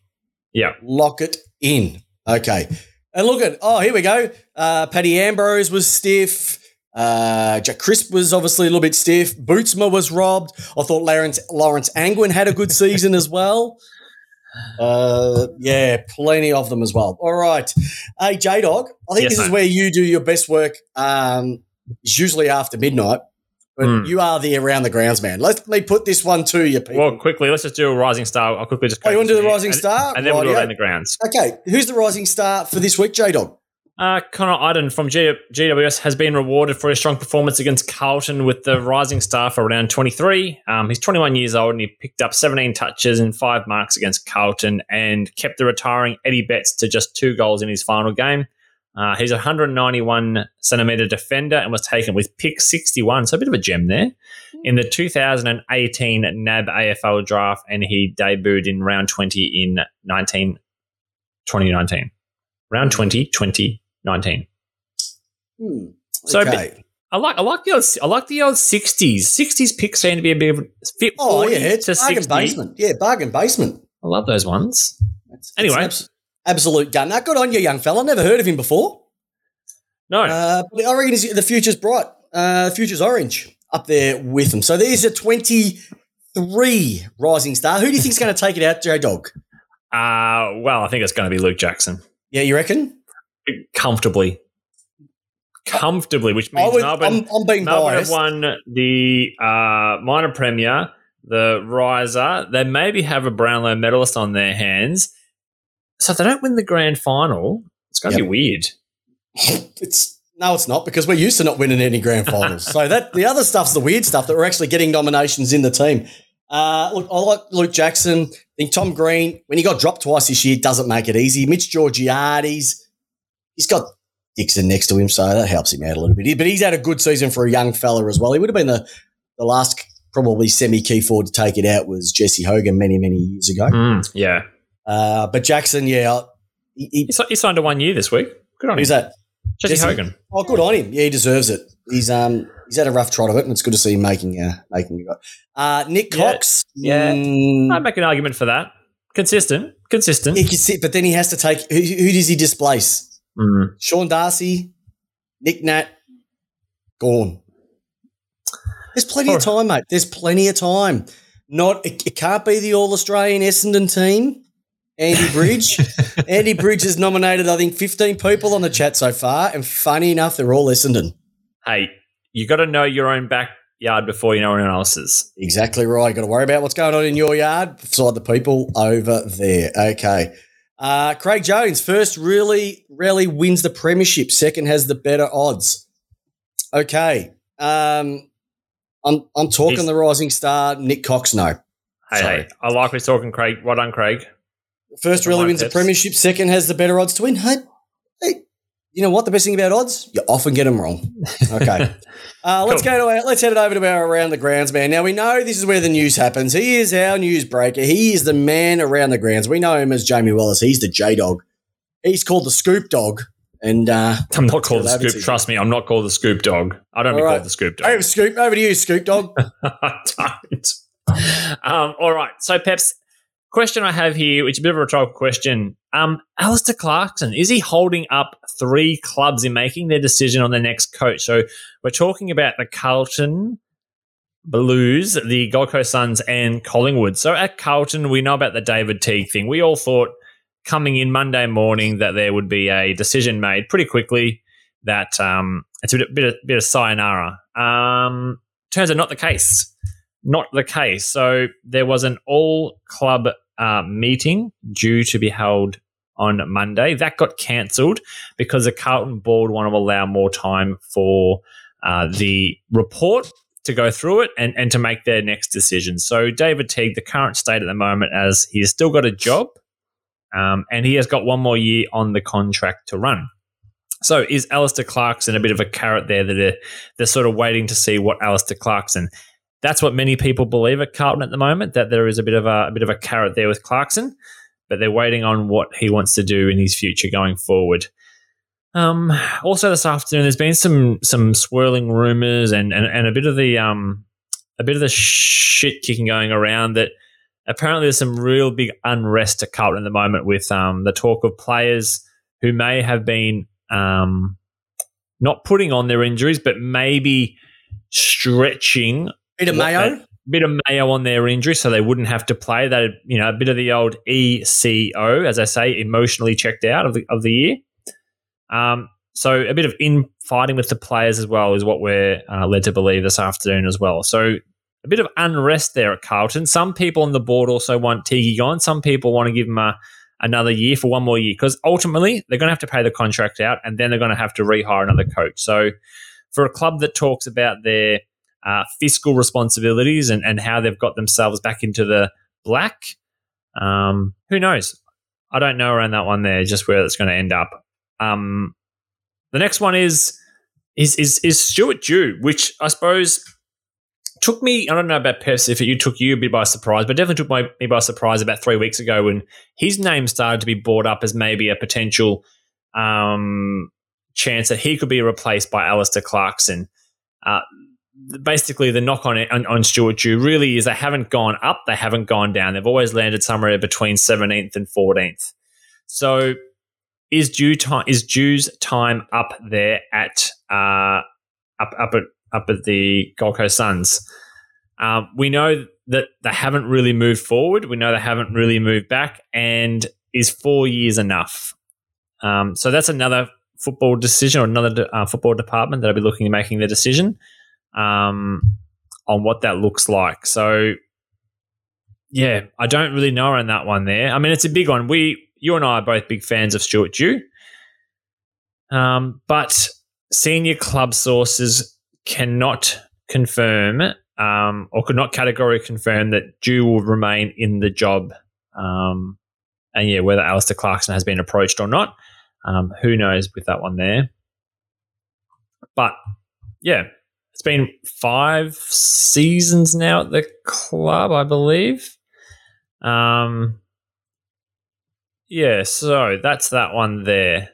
Speaker 2: Yeah.
Speaker 1: Lock it in. Okay. And look at, oh, here we go. Uh, Paddy Ambrose was stiff. Uh, Jack Crisp was obviously a little bit stiff. Bootsma was robbed. I thought Lawrence, Lawrence Angwin had a good season as well. Uh, yeah, plenty of them as well. All right. Hey, J Dog, I think
Speaker 2: Yes,
Speaker 1: this is where you do your best work. Um, it's usually after midnight, but
Speaker 2: Hmm.
Speaker 1: you are the around the grounds man. Let me put this one to you, people.
Speaker 2: Well, quickly, let's just do a rising star. I'll quickly just.
Speaker 1: Oh, you want to do the rising
Speaker 2: and-
Speaker 1: star?
Speaker 2: and then we'll do it the grounds.
Speaker 1: Okay, who's the rising star for this week, J Dog?
Speaker 2: Uh, Connor Idun from G- GWS has been rewarded for his strong performance against Carlton with the rising star for round 23. Um, he's 21 years old and he picked up 17 touches and five marks against Carlton and kept the retiring Eddie Betts to just two goals in his final game. Uh, he's a 191 centimetre defender and was taken with pick 61, so a bit of a gem there, in the 2018 NAB AFL draft, and he debuted in round 20 in 19, 2019. Round 20, 2019.
Speaker 1: Hmm.
Speaker 2: So,
Speaker 1: okay.
Speaker 2: I like I like the old I like the old sixties. Sixties picks seem to be a bit of fit.
Speaker 1: Oh
Speaker 2: 40
Speaker 1: yeah, it's bargain
Speaker 2: 60.
Speaker 1: basement. Yeah, bargain basement.
Speaker 2: I love those ones.
Speaker 1: That's-
Speaker 2: Anyway.
Speaker 1: it's absolute gun. Now, good on you, young fella. Never heard of him before.
Speaker 2: No,
Speaker 1: Uh, but I reckon the future's bright. Uh, the future's orange up there with him. So there's a 23 rising star. Who do you think's going to take it out, J Dog?
Speaker 2: uh, well, I think it's going to be Luke Jackson
Speaker 1: Yeah, you reckon?
Speaker 2: comfortably, comfortably, which means
Speaker 1: would,
Speaker 2: Melbourne,
Speaker 1: I'm, I'm being
Speaker 2: Melbourne
Speaker 1: biased.
Speaker 2: won the uh, minor premier, the riser. They maybe have a Brownlow medalist on their hands. So if they don't win the grand final, it's going to
Speaker 1: Yep.
Speaker 2: be weird.
Speaker 1: It's no, it's not because we're used to not winning any grand finals. so that the other stuff's the weird stuff that we're actually getting nominations in the team. Uh, look, I like Luke Jackson. I think Tom Green, when he got dropped twice this year, doesn't make it easy. Mitch Georgiades, he's got Dixon next to him, so that helps him out a little bit. But he's had a good season for a young fella as well. He would have been the, the last probably semi key forward to take it out was Jesse Hogan many, many years ago.
Speaker 2: Mm, yeah,
Speaker 1: Uh, but Jackson, yeah, he, he,
Speaker 2: signed a one year this week. Good on him.
Speaker 1: who's that?
Speaker 2: Jesse,
Speaker 1: Jesse?
Speaker 2: Hogan.
Speaker 1: Oh, good on him. Yeah, he deserves it. He's um he's had a rough trot of it, and it's good to see him making uh making it. Uh, Nick Cox.
Speaker 2: Yeah.
Speaker 1: mm,
Speaker 2: I'd make an argument for that. Consistent, consistent.
Speaker 1: he can sit, but then he has to take. Who, who does he displace?
Speaker 2: Mm.
Speaker 1: Sean Darcy, Nick Nat, gone. There's plenty of time, mate. There's plenty of time. Not it, it can't be the All Australian Essendon team. Andy Bridge. Andy Bridge has nominated, I think, 15 people on the chat so far, and funny enough, they're all Essendon.
Speaker 2: Hey, you got to know your own backyard before you know anyone else's.
Speaker 1: Exactly right. You've got to worry about what's going on in your yard beside the people over there. Okay. Uh, Craig Jones, first really, really wins the premiership. Second has the better odds. Okay. Um, I'm, I'm talking
Speaker 2: He's-
Speaker 1: the rising star, Nick Cox. No.
Speaker 2: Hey, hey, I like we're talking Craig. Well done, Craig.
Speaker 1: First really wins the premiership. Second has the better odds to win. Hey, hey, you know what? The best thing about odds, you often get them wrong. Okay. Uh, let's
Speaker 2: Cool.
Speaker 1: go to our, let's head it over to our around the grounds man. Now we know this is where the news happens. He is our news breaker. He is the man around the grounds. We know him as Jamie Wallace. He's the J Dog. He's called the Scoop Dog. And uh,
Speaker 2: I'm not called the Scoop. Trust me, I'm not called the Scoop Dog. I don't
Speaker 1: All
Speaker 2: be
Speaker 1: right.
Speaker 2: called the Scoop Dog.
Speaker 1: over Scoop, over to you, Scoop Dog.
Speaker 2: I don't. Um, all right. So, Peps, question I have here, which is a bit of a rhetorical question. Um, Alastair Clarkson, is he holding up three clubs in making their decision on their next coach? So, we're talking about the Carlton Blues, the Gold Coast Suns, and Collingwood. So, at Carlton, we know about the David Teague thing. We all thought coming in Monday morning that there would be a decision made pretty quickly that um, it's a bit, bit, of, bit of sayonara. Um, turns out not the case. Not the case. So there was an all club uh, meeting due to be held on Monday. That got cancelled because the Carlton board want to allow more time for uh, the report to go through it and, and to make their next decision. So David Teague, the current state at the moment, as he's still got a job, um, and he has got one more year on the contract to run. So is Alastair Clarkson a bit of a carrot there that they're, they're sort of waiting to see what Alastair Clarkson? That's what many people believe at Carlton at the moment. That there is a bit of a, a bit of a carrot there with Clarkson, but they're waiting on what he wants to do in his future going forward. Um, also this afternoon, there's been some some swirling rumors and, and, and a bit of the um a bit of the shit kicking going around that apparently there's some real big unrest at Carlton at the moment with um the talk of players who may have been um not putting on their injuries, but maybe stretching
Speaker 1: Bit of mayo.
Speaker 2: bit of mayo on their injury so they wouldn't have to play. That you know, a bit of the old ECO, as I say, emotionally checked out of the of the year. Um, so a bit of infighting with the players as well is what we're uh, led to believe this afternoon as well. So a bit of unrest there at Carlton. Some people on the board also want Tiki gone. Some people want to give him a, another year for one more year because ultimately they're going to have to pay the contract out and then they're going to have to rehire another coach. So for a club that talks about their uh, fiscal responsibilities and, and how they've got themselves back into the black, um, who knows? I don't know around that one there, just where it's going to end up. Um, the next one is is is is Stuart Dew, which I suppose took me. I don't know about Pepsi if it took you a bit by surprise, but definitely took my, me by surprise about three weeks ago when his name started to be brought up as maybe a potential um, chance that he could be replaced by Alastair Clarkson. Uh, basically, the knock on, on on Stuart Dew really is they haven't gone up, they haven't gone down. They've always landed somewhere between seventeenth and fourteenth. So is due time is Dew's time up there at uh, up up at up at the Gold Coast Suns. Um, we know that they haven't really moved forward. We know they haven't really moved back, and is four years enough? Um, so that's another football decision or another uh, football department that'll be looking at making the decision um, on what that looks like. So yeah, I don't really know on that one there. I mean, it's a big one. We you and I are both big fans of Stuart Dew. Um, but senior club sources cannot confirm um, or could not categorically confirm that Dew will remain in the job. Um, and yeah, whether Alastair Clarkson has been approached or not, um, who knows with that one there. But yeah, it's been five seasons now at the club, I believe. Um, yeah, so that's that one there.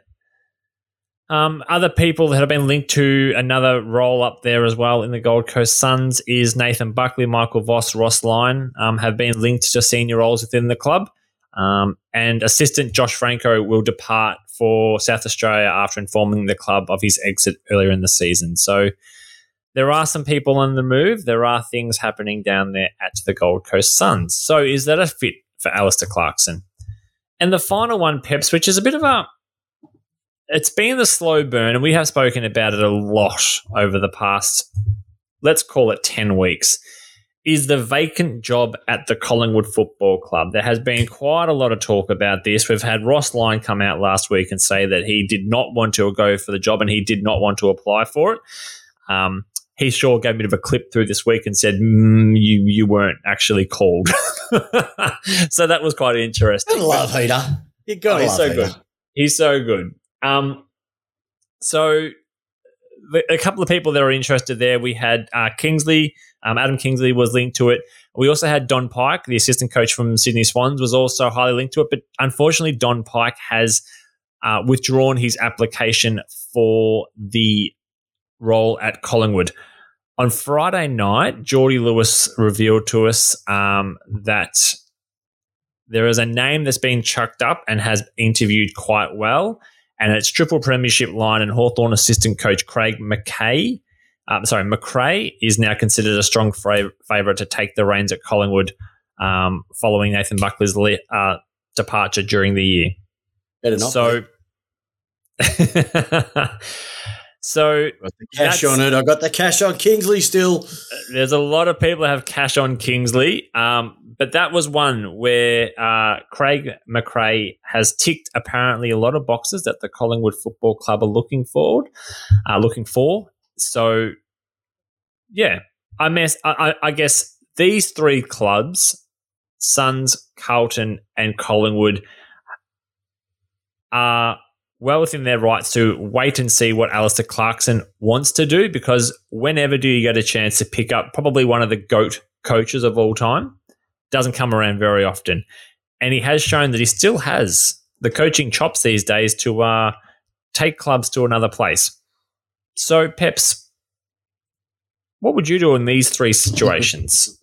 Speaker 2: Um, other people that have been linked to another role up there as well in the Gold Coast Suns is Nathan Buckley, Michael Voss, Ross Lyon um, have been linked to senior roles within the club. Um, and assistant Josh Francou will depart for South Australia after informing the club of his exit earlier in the season. So there are some people on the move. There are things happening down there at the Gold Coast Suns. So is that a fit for Alastair Clarkson? And the final one, Peps, which is a bit of a it's been the slow burn, and we have spoken about it a lot over the past, let's call it 10 weeks, is the vacant job at the Collingwood Football Club. There has been quite a lot of talk about this. We've had Ross Lyon come out last week and say that he did not want to go for the job and he did not want to apply for it. Um, he sure gave me a bit of a clip through this week and said, mm, "You you weren't actually called." so that was quite interesting.
Speaker 1: I love Heater. You got
Speaker 2: he's so good. He's so good. Um, so a couple of people that are interested there. We had uh, Kingsley. Um, Adam Kingsley was linked to it. We also had Don Pyke, the assistant coach from Sydney Swans, was also highly linked to it. But unfortunately, Don Pyke has uh, withdrawn his application for the role at Collingwood. On Friday night, Geordie Lewis revealed to us um, that there is a name that's been chucked up and has interviewed quite well, and it's triple premiership line and Hawthorn assistant coach Craig McKay. Um, sorry, McRae is now considered a strong favourite to take the reins at Collingwood um, following Nathan Buckley's uh, departure during the year.
Speaker 1: Better not.
Speaker 2: So, So
Speaker 1: cash on it. I got the cash on Kingsley still.
Speaker 2: There's a lot of people that have cash on Kingsley, um, but that was one where uh, Craig McRae has ticked apparently a lot of boxes that the Collingwood Football Club are looking forward, uh, looking for. So, yeah, I mess. I, I, I guess these three clubs, Suns, Carlton, and Collingwood, are well within their rights to wait and see what Alastair Clarkson wants to do. Because whenever do you get a chance to pick up probably one of the goat coaches of all time? Doesn't come around very often, and he has shown that he still has the coaching chops these days to uh, take clubs to another place. So, Peps, what would you do in these three situations?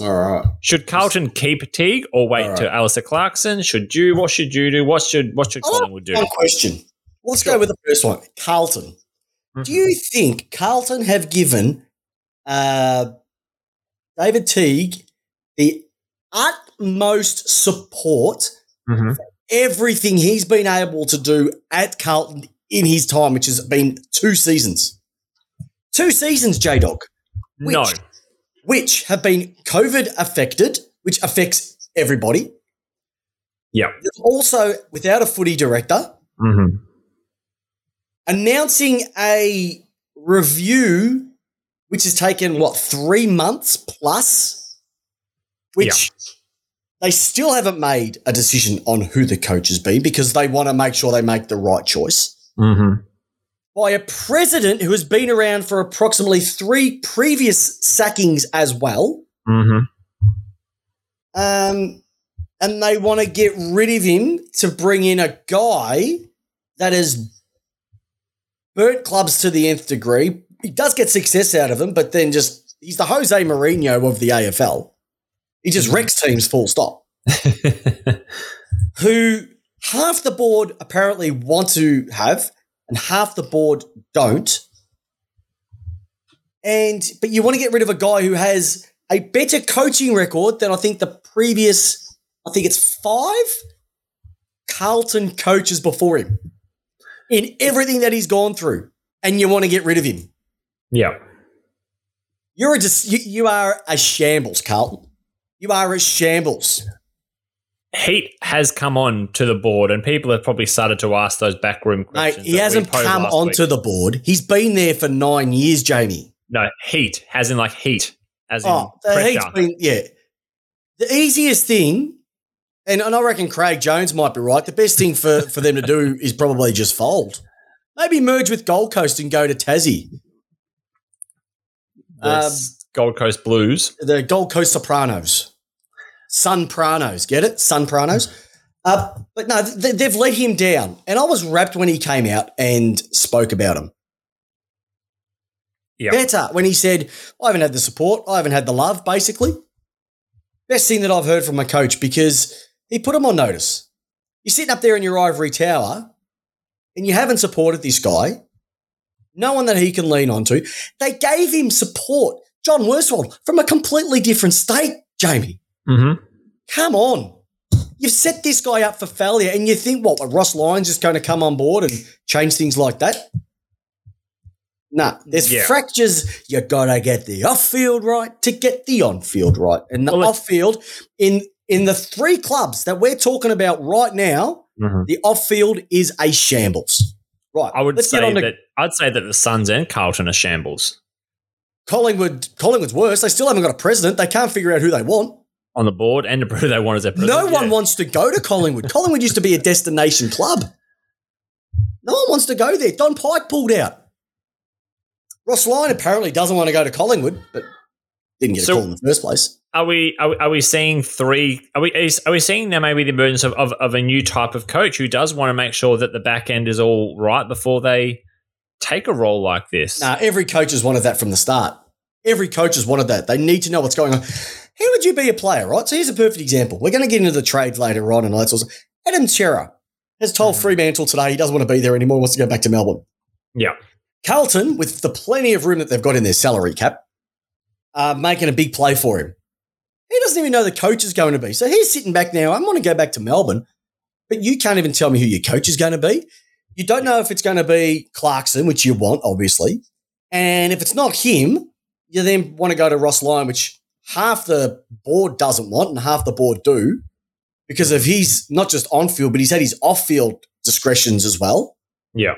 Speaker 1: All right.
Speaker 2: Should Carlton keep Teague or wait
Speaker 1: right.
Speaker 2: to Alastair Clarkson? Should you? What should you do? What should what should Collingwood do?
Speaker 1: One question. Let's
Speaker 2: Sure.
Speaker 1: go with the first one. Carlton.
Speaker 2: Mhm.
Speaker 1: Do you think Carlton have given uh, David Teague the utmost support,
Speaker 2: Mhm.
Speaker 1: everything he's been able to do at Carlton in his time, which has been two seasons? Two seasons, J Dog,
Speaker 2: No.
Speaker 1: Which- have been COVID affected, which affects everybody.
Speaker 2: Yeah.
Speaker 1: Also, without a footy director,
Speaker 2: Mm-hmm.
Speaker 1: announcing a review which has taken what three months plus which they still haven't made a decision on who the coach has been because they want to make sure they make the right choice
Speaker 2: Mm-hmm.
Speaker 1: By a president who has been around for approximately three previous sackings as well
Speaker 2: Mm-hmm.
Speaker 1: um, and they want to get rid of him to bring in a guy that has burnt clubs to the nth degree. He does get success out of them, but then just he's the Jose Mourinho of the AFL. He just wrecks teams full stop. Who half the board apparently want to have, and half the board don't. And but you want to get rid of a guy who has a better coaching record than I think the previous, I think it's five Carlton coaches before him in everything that he's gone through, and you want to get rid of him.
Speaker 2: yeah.
Speaker 1: You're a you, you are a shambles, Carlton. You are a shambles.
Speaker 2: Heat has come on to the board, and people have probably started to ask those backroom
Speaker 1: Mate,
Speaker 2: questions.
Speaker 1: he hasn't come onto
Speaker 2: week.
Speaker 1: the board. He's been there for nine years, Jamie.
Speaker 2: no heat, as in like heat, as in
Speaker 1: Oh, the heat's
Speaker 2: pressure.
Speaker 1: been yeah. The easiest thing, and, and I reckon Craig Jones might be right. The best thing for, for them to do is probably just fold. Maybe merge with Gold Coast and go to Tassie.
Speaker 2: The
Speaker 1: um,
Speaker 2: Gold Coast Blues.
Speaker 1: The Gold Coast Sopranos. Sun Pranos. Get it? Sun Pranos. Uh, but no, th- they've let him down. And I was wrapped when he came out and spoke about him.
Speaker 2: Yeah.
Speaker 1: Better when he said, I haven't had the support, I haven't had the love, basically. Best thing that I've heard from my coach because he put him on notice. You're sitting up there in your ivory tower and you haven't supported this guy, no one that he can lean onto. They gave him support, John Worsfold, from a completely different state, Jamie.
Speaker 2: Mm-hmm.
Speaker 1: Come on. You've set this guy up for failure, and you think what? Ross Lyons is going to come on board and change things like that? Nah, there's
Speaker 2: Yeah.
Speaker 1: fractures. You gotta get the off field right to get the on field right, and the
Speaker 2: Well,
Speaker 1: off field in in the three clubs that we're talking about right now,
Speaker 2: Mm-hmm.
Speaker 1: the off field is a shambles. Right,
Speaker 2: I would say
Speaker 1: on to
Speaker 2: that I'd say that the Suns and Carlton are shambles
Speaker 1: Collingwood. Collingwood's worse. They still haven't got a president. They can't figure out who they want.
Speaker 2: On the board and who they want as their president.
Speaker 1: No one
Speaker 2: Yeah.
Speaker 1: wants to go to Collingwood. Collingwood used to be a destination club. No one wants to go there. Don Pyke pulled out. Ross Lyon apparently doesn't want to go to Collingwood, but didn't get
Speaker 2: So-
Speaker 1: a call in the first place.
Speaker 2: Are we, are we are we seeing three? Are we is, are we seeing now maybe the emergence of, of, of a new type of coach who does want to make sure that the back end is all right before they take a role like this?
Speaker 1: Nah, every coach has wanted that from the start. Every coach has wanted that. They need to know what's going on. How would you be a player, right? So here's a perfect example. We're going to get into the trades later on and all that sort of stuff. Adam Cerra has told
Speaker 2: Mhm.
Speaker 1: Fremantle today he doesn't want to be there anymore, wants to go back to Melbourne.
Speaker 2: Yeah.
Speaker 1: Carlton, with the plenty of room that they've got in their salary cap, are making a big play for him. He doesn't even know the coach is going to be. So he's sitting back now. I want to go back to Melbourne, but you can't even tell me who your coach is going to be. You don't know if it's going to be Clarkson, which you want, obviously. And if it's not him, you then want to go to Ross Lyon, which half the board doesn't want and half the board do because of his not just on field, but he's had his off field discretions as well.
Speaker 2: Yeah.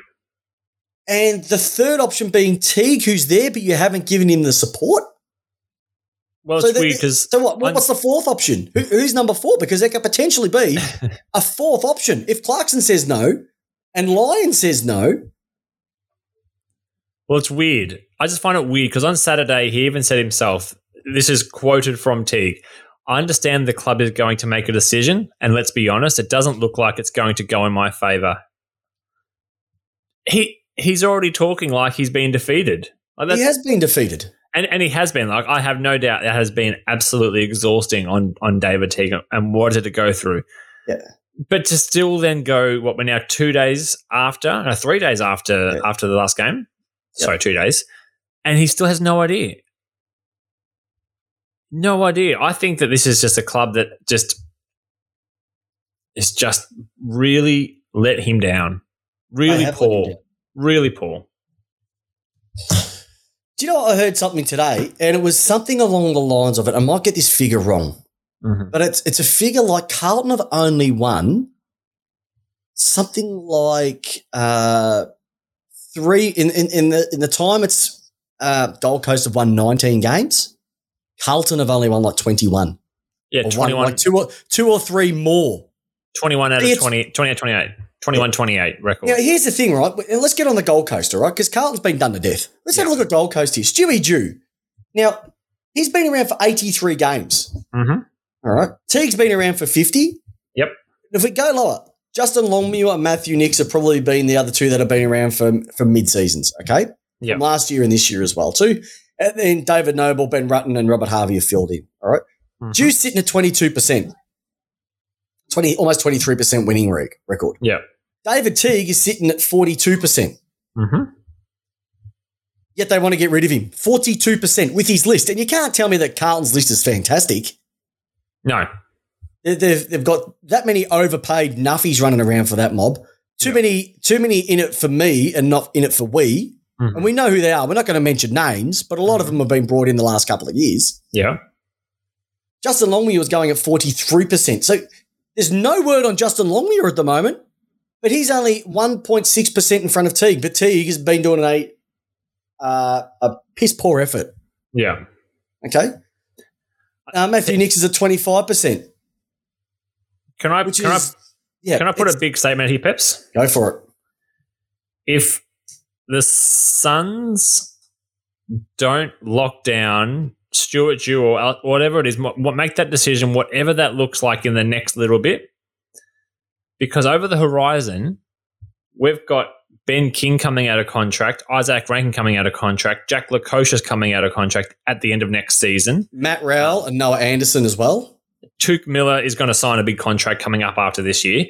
Speaker 1: and the third option being Teague, who's there, but you haven't given him the support.
Speaker 2: Well, it's
Speaker 1: so the-
Speaker 2: weird because
Speaker 1: So what, what- what's the fourth option? Who, who's number four? Because there could potentially be a fourth option. If Clarkson says no and Lyon says no,
Speaker 2: Well, it's weird. I just find it weird because on Saturday he even said himself, "This is quoted from Teague." I understand the club is going to make a decision, and let's be honest, it doesn't look like it's going to go in my favour. He he's already talking like he's been defeated. Like
Speaker 1: he has been defeated.
Speaker 2: and, and he has been. Like I have no doubt that has been absolutely exhausting on on David Teague and what did it go through.
Speaker 1: Yeah.
Speaker 2: But to still then go, what we're now two days after, no, three days after
Speaker 1: Yeah.
Speaker 2: after the last game.
Speaker 1: Yeah.
Speaker 2: Sorry, two days, and he still has no idea. No idea. I think that this is just a club that just is just really let him down. Really
Speaker 1: have let him
Speaker 2: poor.
Speaker 1: down.
Speaker 2: Really poor.
Speaker 1: Do you know what? I heard something today, and it was something along the lines of it. I might get this figure wrong, but it's it's a figure like Carlton have only won something like uh, three in, in in the in the time it's uh, Gold Coast have won nineteen games. Carlton have only won like twenty one.
Speaker 2: Yeah,
Speaker 1: or won
Speaker 2: 21,
Speaker 1: like two or two or three more.
Speaker 2: 21 out of
Speaker 1: It's-
Speaker 2: 20, 28, 28. 21 28 record.
Speaker 1: Now, here's the thing, right? Let's get on the Gold Coast, all right? Because Carlton's been done to death. Let's have a look at Gold Coast here. Stewie Dew. Now, he's been around for 83 games.
Speaker 2: Mhm.
Speaker 1: All right. Teague's been around for 50.
Speaker 2: Yep.
Speaker 1: If we go lower, Justin Longmuir and Matthew Nicks have probably been the other two that have been around for, for mid seasons, okay?
Speaker 2: Yep.
Speaker 1: From last year and this year as well, too. And then David Noble, Ben Rutten, and Robert Harvey have filled in, all right?
Speaker 2: Mhm.
Speaker 1: Dew's sitting at 22%. 20, almost 23% winning reg- record.
Speaker 2: Yeah.
Speaker 1: David Teague is sitting at 42%.
Speaker 2: Mm-hmm.
Speaker 1: Yet they want to get rid of him. 42% with his list. And you can't tell me that Carlton's list is fantastic.
Speaker 2: No.
Speaker 1: They- They've, they've got that many overpaid nuffies running around for that mob. Too many, too many in it for me and not in it for we.
Speaker 2: Mhm.
Speaker 1: And we know who they are. We're not going to mention names, but a lot of them have been brought in the last couple of years.
Speaker 2: Yeah.
Speaker 1: Justin Longmuir was going at 43%. So there's no word on Justin Longmuir at the moment, but he's only 1.6% in front of Teague. But Teague has been doing a, uh, a piss poor effort.
Speaker 2: Yeah.
Speaker 1: Okay. Uh, Matthew Nicks is at 25%,
Speaker 2: Can I can
Speaker 1: is,
Speaker 2: I
Speaker 1: yeah.
Speaker 2: can I put a big statement here, Peps?
Speaker 1: Go for it.
Speaker 2: If the Suns don't lock down Stuart Dew or whatever it is, make that decision, whatever that looks like in the next little bit, because over the horizon, we've got Ben King coming out of contract, Izak Rankine coming out of contract, Jack Lukosius coming out of contract at the end of next season.
Speaker 1: Matt Rowell and Noah Anderson as well.
Speaker 2: Touk Miller is going to sign a big contract coming up after this year.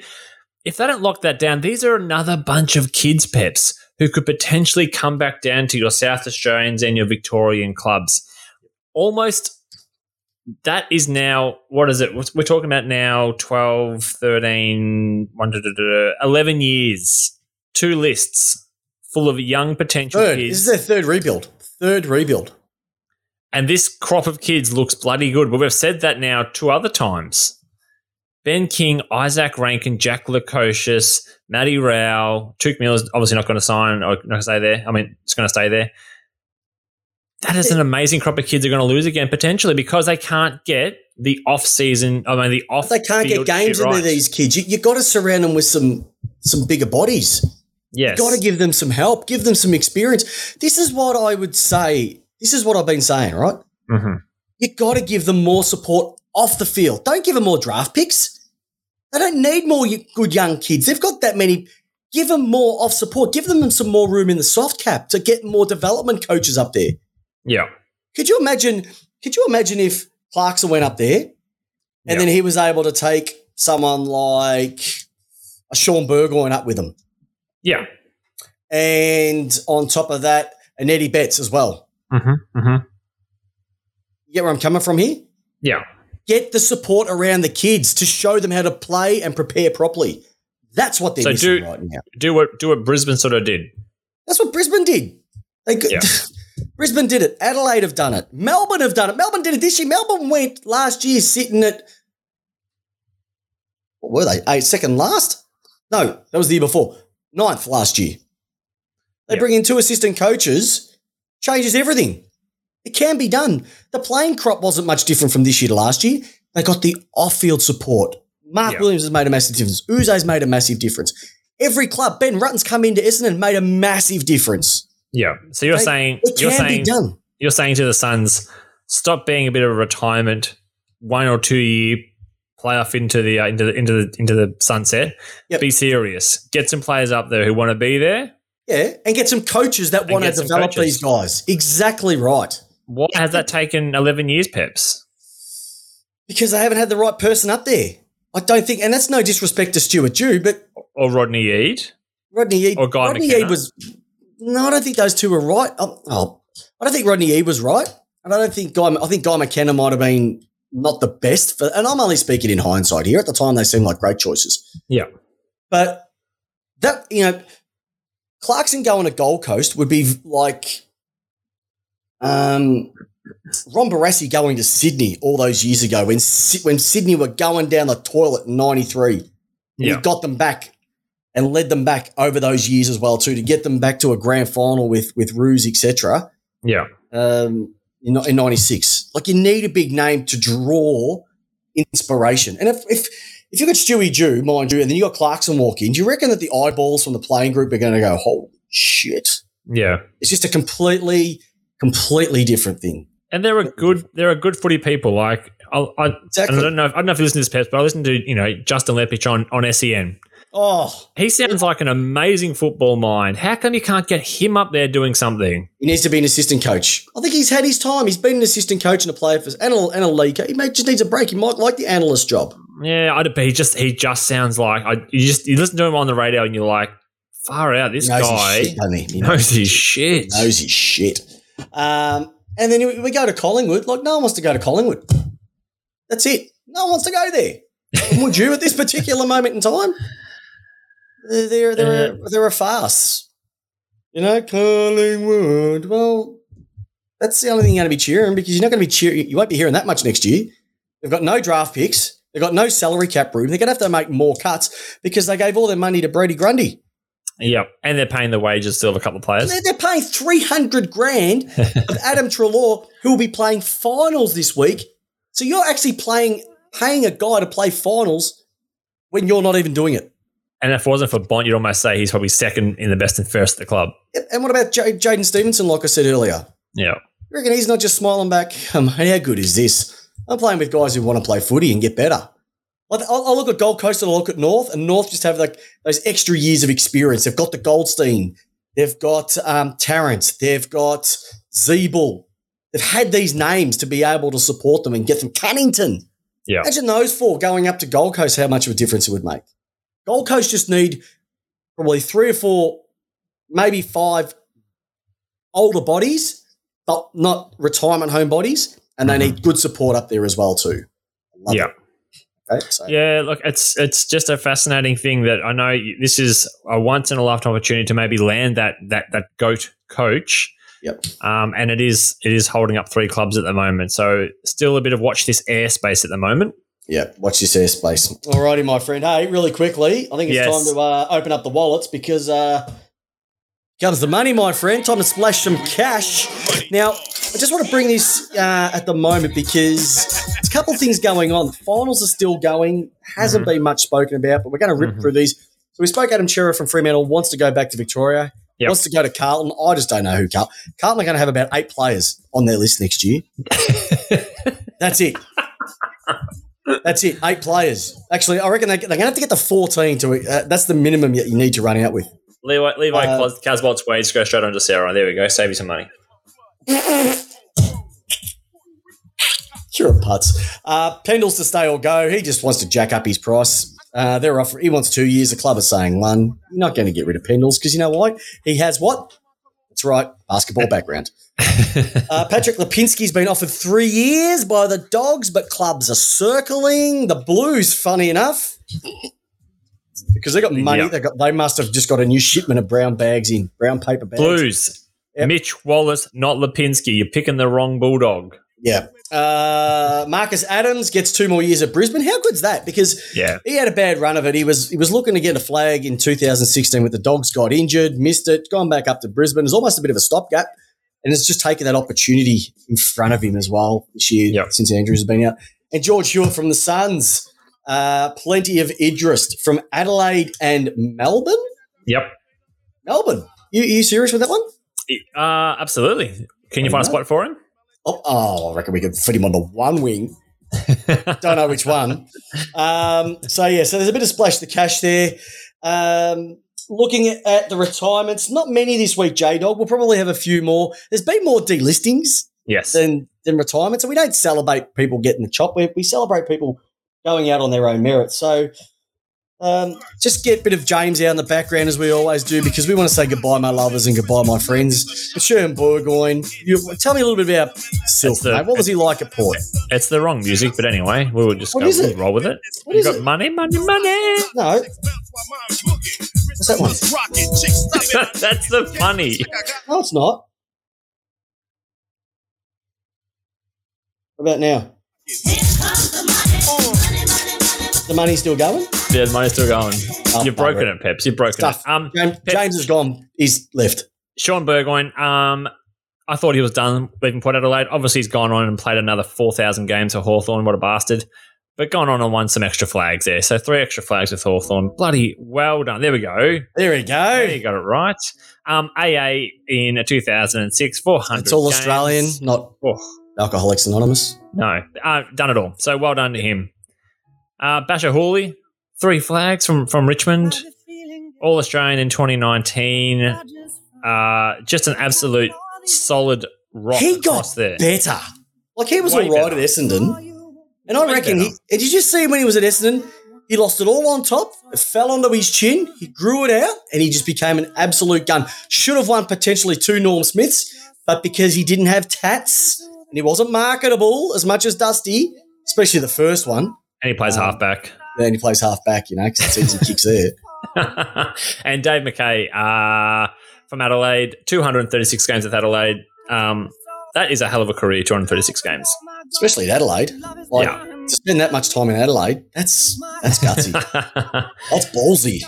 Speaker 2: If they don't lock that down, these are another bunch of kids, Peps, who could potentially come back down to your South Australians and your Victorian clubs. Almost, that is now, what is it? We're talking about now 12, 13, one, da, da, da, da, 11 years, two lists full of young potential
Speaker 1: Third.
Speaker 2: kids.
Speaker 1: This is their third rebuild. Third rebuild.
Speaker 2: And this crop of kids looks bloody good. But we've said that now two other times. Ben King, Izak Rankine, Jack Lukosius, Matty Rowell, Touk Miller's obviously not going to sign or not going to stay there. I mean, it's going to stay there. That is an amazing crop of kids are going to lose again potentially because they can't get the off season. I mean, the off.
Speaker 1: They can't get games into
Speaker 2: right.
Speaker 1: these kids. You, you got to surround them with some some bigger bodies.
Speaker 2: Yes,
Speaker 1: Got to give them some help. Give them some experience. This is what I would say. This is what I've been saying. Right.
Speaker 2: Mhm.
Speaker 1: You got to give them more support off the field. Don't give them more draft picks. They don't need more good young kids. They've got that many. Give them more off support. Give them some more room in the soft cap to get more development coaches up there.
Speaker 2: Yeah,
Speaker 1: Could you imagine? Could you imagine if Clarkson went up there and then he was able to take someone like a Shaun Burgoyne up with him,
Speaker 2: yeah.
Speaker 1: and on top of that, an Eddie Betts as well.
Speaker 2: Mm-hmm. Mm-hmm.
Speaker 1: You get where I'm coming from here?
Speaker 2: Yeah.
Speaker 1: Get the support around the kids to show them how to play and prepare properly. That's what they're
Speaker 2: So
Speaker 1: missing
Speaker 2: do-
Speaker 1: right now.
Speaker 2: Do what do what Brisbane sort of did.
Speaker 1: That's what Brisbane did. They could,
Speaker 2: Yeah.
Speaker 1: Brisbane did it. Adelaide have done it. Melbourne have done it. Melbourne did it this year. Melbourne went last year sitting at what were they? Eight second last? No, that was the year before. Ninth last year. They
Speaker 2: Yeah.
Speaker 1: bring in two assistant coaches, changes everything. It can be done. The playing crop wasn't much different from this year to last year. They got the off-field support. Mark
Speaker 2: Yeah.
Speaker 1: Williams has made a massive difference. Yze's made a massive difference. Every club, Ben Rutten's come into Essendon and made a massive difference.
Speaker 2: Yeah. So you're
Speaker 1: They-
Speaker 2: saying
Speaker 1: It
Speaker 2: you're
Speaker 1: can be
Speaker 2: saying
Speaker 1: done.
Speaker 2: you're saying to the Suns, stop being a bit of a retirement, one or two year playoff into the uh, into the into the into the sunset.
Speaker 1: Yep.
Speaker 2: Be serious. Get some players up there who want to be there.
Speaker 1: Yeah, and get some coaches that want to develop these guys. Exactly right.
Speaker 2: Why has that taken eleven years, Peps?
Speaker 1: Because they haven't had the right person up there. I don't think, and that's no disrespect to Stuart Dew, but
Speaker 2: Or Rodney Eade?
Speaker 1: Rodney Eade,
Speaker 2: Or Guy
Speaker 1: Rodney
Speaker 2: McKenna.
Speaker 1: Eade was. No, I don't think those two were right. Oh, oh, I don't think Rodney Eade was right, and I don't think Guy. I think Guy McKenna might have been not the best for. And I'm only speaking in hindsight here. At the time, they seemed like great choices.
Speaker 2: Yeah.
Speaker 1: But that you know, Clarkson going to Gold Coast would be like um, Ron Barassi going to Sydney all those years ago when when Sydney were going down the toilet in '93.
Speaker 2: Yeah.
Speaker 1: He got them back and led them back over those years as well too to get them back to a grand final with with Roos etc.
Speaker 2: Yeah.
Speaker 1: Um, in, in '96, like you need a big name to draw inspiration. And if if if you got Stewie Dew, mind you, and then you got Clarkson walking, do you reckon that the eyeballs from the playing group are going to go, "Holy shit"?
Speaker 2: Yeah.
Speaker 1: It's just a completely, completely different thing.
Speaker 2: And they're a good they're a good footy people. Like I, I,
Speaker 1: Exactly.
Speaker 2: I don't know if, I don't know if you listen to this Peps, but I listen to you know Justin Leppitsch on on Sen.
Speaker 1: Oh,
Speaker 2: He sounds like an amazing football mind. How come you can't get him up there doing something?
Speaker 1: he needs to be an assistant coach. I think he's had his time. He's been an assistant coach and a player for and a, and a league. He may, just needs a break. He might like the analyst job.
Speaker 2: Yeah, I, but he just he just sounds like I. You just you listen to him on the radio and you're like, far out. This
Speaker 1: He knows
Speaker 2: guy
Speaker 1: his shit, he? He
Speaker 2: knows his shit.
Speaker 1: knows his shit. Um, and then we go to Collingwood. Like no one wants to go to Collingwood. That's it. No one wants to go there. Would you at this particular moment in time? They're they're a, they're a farce. You know, Collingwood. Well, that's the only thing you're going to be cheering because you're not going to be cheering. You won't be hearing that much next year. They've got no draft picks. They've got no salary cap room. They're going to have to make more cuts because they gave all their money to Brodie Grundy.
Speaker 2: Yep, and they're paying the wages still of a couple of players.
Speaker 1: They're, they're paying 300 grand of Adam Treloar, who will be playing finals this week. So you're actually playing, paying a guy to play finals when you're not even doing it.
Speaker 2: And if it wasn't for Bont, you'd almost say he's probably second in the best and fairest at the club.
Speaker 1: Yep, And what about J- Jaidyn Stephenson, like I said earlier?
Speaker 2: Yeah,
Speaker 1: You reckon he's not just smiling back? Um, how good is this? I'm playing with guys who want to play footy and get better. I'll, I'll look at Gold Coast and I'll look at North, and North just have like those extra years of experience. They've got the Goldstein, they've got um, Tarrant, they've got Ziebell. They've had these names to be able to support them and get them. Cunnington.
Speaker 2: yeah,
Speaker 1: Imagine those four going up to Gold Coast, how much of a difference it would make. Gold Coast just need probably three or four, maybe five older bodies, but not retirement home bodies, and they
Speaker 2: Mhm.
Speaker 1: need good support up there as well too. Love
Speaker 2: yeah.
Speaker 1: it. Okay, so
Speaker 2: Yeah, look, it's it's just a fascinating thing that I know this is a once in a lifetime opportunity to maybe land that that that goat coach.
Speaker 1: Yep.
Speaker 2: Um, and it is it is holding up three clubs at the moment. So still a bit of watch this airspace at the moment.
Speaker 1: yeah, watch this airspace. Alrighty, my friend. Hey, really quickly, I think it's
Speaker 2: Yes.
Speaker 1: time to uh, open up the wallets because uh, comes the money, my friend. Time to splash some cash. Now, I just want to bring this uh, at the moment because there's a couple of things going on. The finals are still going. Hasn't been much spoken about, but we're going to rip
Speaker 2: Mhm.
Speaker 1: through these. So we spoke Adam Cerra from Fremantle wants to go back to Victoria.
Speaker 2: Yep.
Speaker 1: Wants to go to Carlton. I just don't know who Carlton. Carlton are going to have about eight players on their list next year. That's it. That's it. Eight players. Actually, I reckon they, they're going to have to get the 14 to. Uh, that's the minimum that you need to run out with.
Speaker 2: Levi, Levi
Speaker 1: Uh,
Speaker 2: Casboult's wage go straight onto Sarah. There we go. Save you some money.
Speaker 1: Sure, putts. Uh, Pendles to stay or go. He just wants to jack up his price. Uh, they're offering. He wants two years. The club is saying one. You're not going to get rid of Pendles because you know why? He has what? That's right, basketball background. Uh, Patrick Lipinski's been offered three years by the Dogs, but clubs are circling the Blues. Funny enough, because they got money.
Speaker 2: Yeah.
Speaker 1: They got. They must have just got a new shipment of brown bags in brown paper bags.
Speaker 2: Blues.
Speaker 1: Yep.
Speaker 2: Mitch Wallis, not Lipinski. You're picking the wrong bulldog.
Speaker 1: Yeah. Uh, Marcus Adams gets two more years at Brisbane. How good's that? Because
Speaker 2: Yeah.
Speaker 1: he had a bad run of it. He was he was looking to get a flag in 2016 with the Dogs, got injured, missed it, gone back up to Brisbane. It's almost a bit of a stopgap, and it's just taken that opportunity in front of him as well this year
Speaker 2: Yep.
Speaker 1: since Andrews has been out. And George Hewett from the Suns. Uh, plenty of interest from Adelaide and Melbourne.
Speaker 2: Yep.
Speaker 1: Melbourne, you, you serious with that one?
Speaker 2: Uh, absolutely. Can you find a spot for him?
Speaker 1: Oh, oh, I reckon we could fit him on the one wing. Don't know which one. Um, so yeah, so there's a bit of splash the cash there. Um, looking at, at the retirements, not many this week. J Dog. We'll probably have a few more. There's been more delistings
Speaker 2: yes.
Speaker 1: than than retirements, and we don't celebrate people getting the chop. We, we celebrate people going out on their own merit. So. Um, just get a bit of James out in the background as we always do because we want to say goodbye, my lovers, and goodbye, my friends. But Sherman Burgoyne, you, tell me a little bit about Silk,
Speaker 2: the-
Speaker 1: mate. What was he like at Port?
Speaker 2: It's the wrong music, but anyway, we will just
Speaker 1: What
Speaker 2: go
Speaker 1: is it?
Speaker 2: roll with it.
Speaker 1: What
Speaker 2: you got
Speaker 1: it?
Speaker 2: money, money, money.
Speaker 1: No, what's that one?
Speaker 2: That's the funny.
Speaker 1: No, it's not. What about now? The money's still going?
Speaker 2: Yeah, the money's still going.
Speaker 1: Oh,
Speaker 2: You've broken it, Peps. You've broken
Speaker 1: Stuff.
Speaker 2: it. Um,
Speaker 1: James, James has gone. He's left.
Speaker 2: Shaun Burgoyne, um, I thought he was done leaving Port Adelaide. Obviously, he's gone on and played another 4,000 games for Hawthorn. What a bastard. But gone on and won some extra flags there. So three extra flags with Hawthorn. Bloody well done. There we go.
Speaker 1: There we
Speaker 2: There you got it right. Um, AA in 2006, 400.
Speaker 1: It's all
Speaker 2: games.
Speaker 1: Australian, not
Speaker 2: Oh,
Speaker 1: Alcoholics Anonymous.
Speaker 2: no, uh, done it all. So well done to him. Uh, Bachar Houli, three flags from, from Richmond. All Australian in 2019. Uh, just an absolute solid rock
Speaker 1: He got
Speaker 2: there.
Speaker 1: better. Like he was
Speaker 2: Way
Speaker 1: all right
Speaker 2: better.
Speaker 1: at Essendon. And I
Speaker 2: Way
Speaker 1: reckon he. did you just see when he was at Essendon? He lost it all on top. It fell onto his chin. He grew it out, and he just became an absolute gun. Should have won potentially two Norm Smiths, but because he didn't have tats and he wasn't marketable as much as Dusty, especially the first one,
Speaker 2: And he plays
Speaker 1: Um,
Speaker 2: halfback.
Speaker 1: And he plays halfback, you know, because it's easy kicks there.
Speaker 2: and Dave Mackay uh, from Adelaide, 236 games with Adelaide. Um, that is a hell of a career, 236 games.
Speaker 1: Especially at Adelaide. Like
Speaker 2: Yeah.
Speaker 1: to spend that much time in Adelaide, that's that's gutsy. that's ballsy.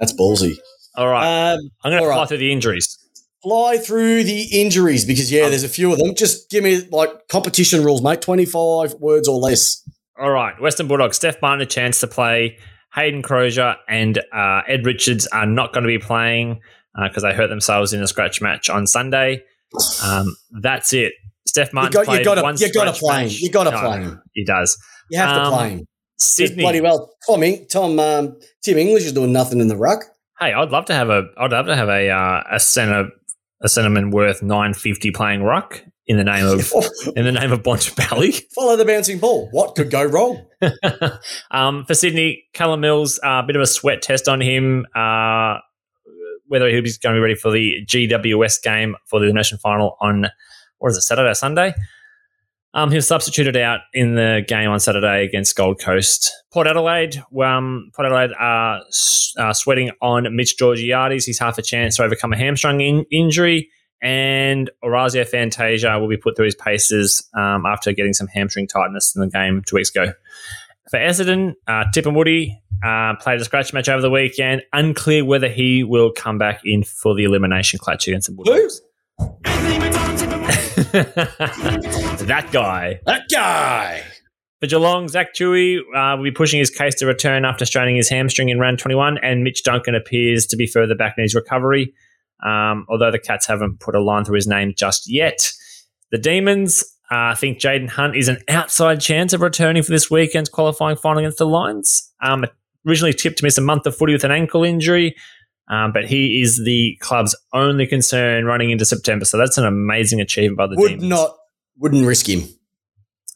Speaker 1: That's ballsy.
Speaker 2: All right.
Speaker 1: Um,
Speaker 2: I'm going to fly
Speaker 1: right.
Speaker 2: through the injuries.
Speaker 1: fly through the injuries because yeah, there's a few of them. Just give me like competition rules, mate. Twenty five words or less.
Speaker 2: All right. Western Bulldogs, Steph Martin a chance to play. Hayden Crozier and uh, Ed Richards are not going to be playing because they hurt themselves in a scratch match on Sunday. Um, that's it. Steph
Speaker 1: You
Speaker 2: Martin
Speaker 1: got,
Speaker 2: played
Speaker 1: you got to,
Speaker 2: one
Speaker 1: you got to play him. You got to
Speaker 2: No,
Speaker 1: play him.
Speaker 2: He does.
Speaker 1: You have to
Speaker 2: Um,
Speaker 1: play him.
Speaker 2: Sydney.
Speaker 1: bloody well. Tom, Eng- Tom, um, Tim English is doing nothing in the ruck.
Speaker 2: Hey, I'd love to have a. I'd love to have a uh, a center a centerman worth nine fifty playing ruck in the name of in the name of Bontempelli.
Speaker 1: Follow the bouncing ball. What could go wrong?
Speaker 2: um, for Sydney, Callum Mills, a uh, bit of a sweat test on him. Uh, whether he'll be going to be ready for the GWS game for the nation final on what is it Saturday or Sunday? Um, he was substituted out in the game on Saturday against Gold Coast. Port Adelaide, um, Port Adelaide are uh, sweating on Mitch Georgiades. He's half a chance to overcome a hamstring in- injury. And Orazio Fantasia will be put through his paces um, after getting some hamstring tightness in the game two weeks ago. For Essendon, uh, Tip and Woody uh, played a scratch match over the weekend. Unclear whether he will come back in for the elimination clutch against the Bulldogs. that guy.
Speaker 1: That guy.
Speaker 2: For Geelong, Zach Tuohy uh, will be pushing his case to return after straining his hamstring in round 21, and Mitch Duncan appears to be further back in his recovery, um, although the Cats haven't put a line through his name just yet. The Demons, uh, I think Jayden Hunt is an outside chance of returning for this weekend's qualifying final against the Lions. Um, originally tipped to miss a month of footy with an ankle injury, um, but he is the club's only concern running into September, so that's an amazing achievement by the
Speaker 1: Would
Speaker 2: Demons.
Speaker 1: not, wouldn't risk him.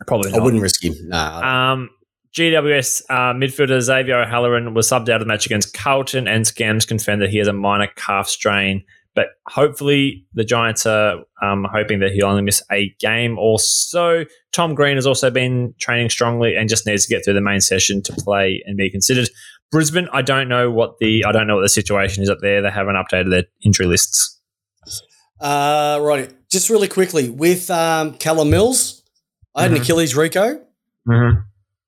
Speaker 2: Probably
Speaker 1: I wouldn't risk him. Nah.
Speaker 2: Um, GWS uh, midfielder Xavier O'Halloran was subbed out of the match against Carlton, and Scams confirmed that he has a minor calf strain. But hopefully, the Giants are um, hoping that he'll only miss a game or so. Tom Green has also been training strongly and just needs to get through the main session to play and be considered. Brisbane, I don't know what the I don't know what the situation is up there. They haven't updated their injury lists.
Speaker 1: Uh, right. Just really quickly with um, Callum Mills, I had
Speaker 2: Mhm.
Speaker 1: an Achilles Rico
Speaker 2: Mm-hmm.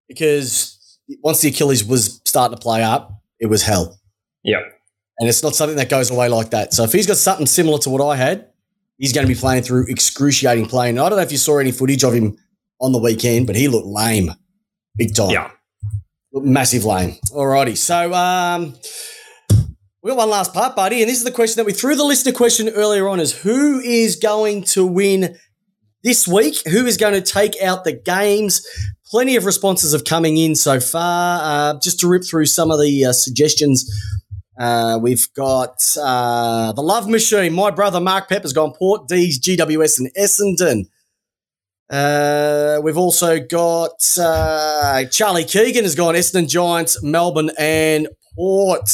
Speaker 1: because once the Achilles was starting to play up, it was hell.
Speaker 2: Yep.
Speaker 1: And it's not something that goes away like that. So if he's got something similar to what I had, he's going to be playing through excruciating pain. I don't know if you saw any footage of him on the weekend, but he looked lame, big time.
Speaker 2: Yeah.
Speaker 1: Looked massive lame. Alrighty. So um, we got one last part, buddy, and this is the question that we threw the listener question earlier on: is who is going to win this week? Who is going to take out the games? Plenty of responses have coming in so far. Uh, just to rip through some of the uh, suggestions. Uh, we've got uh, the Love Machine. My brother Mark Pepper's gone Port D's, GWS, and Essendon. Uh, we've also got uh, Charlie Keegan has gone Essendon Giants, Melbourne, and Port.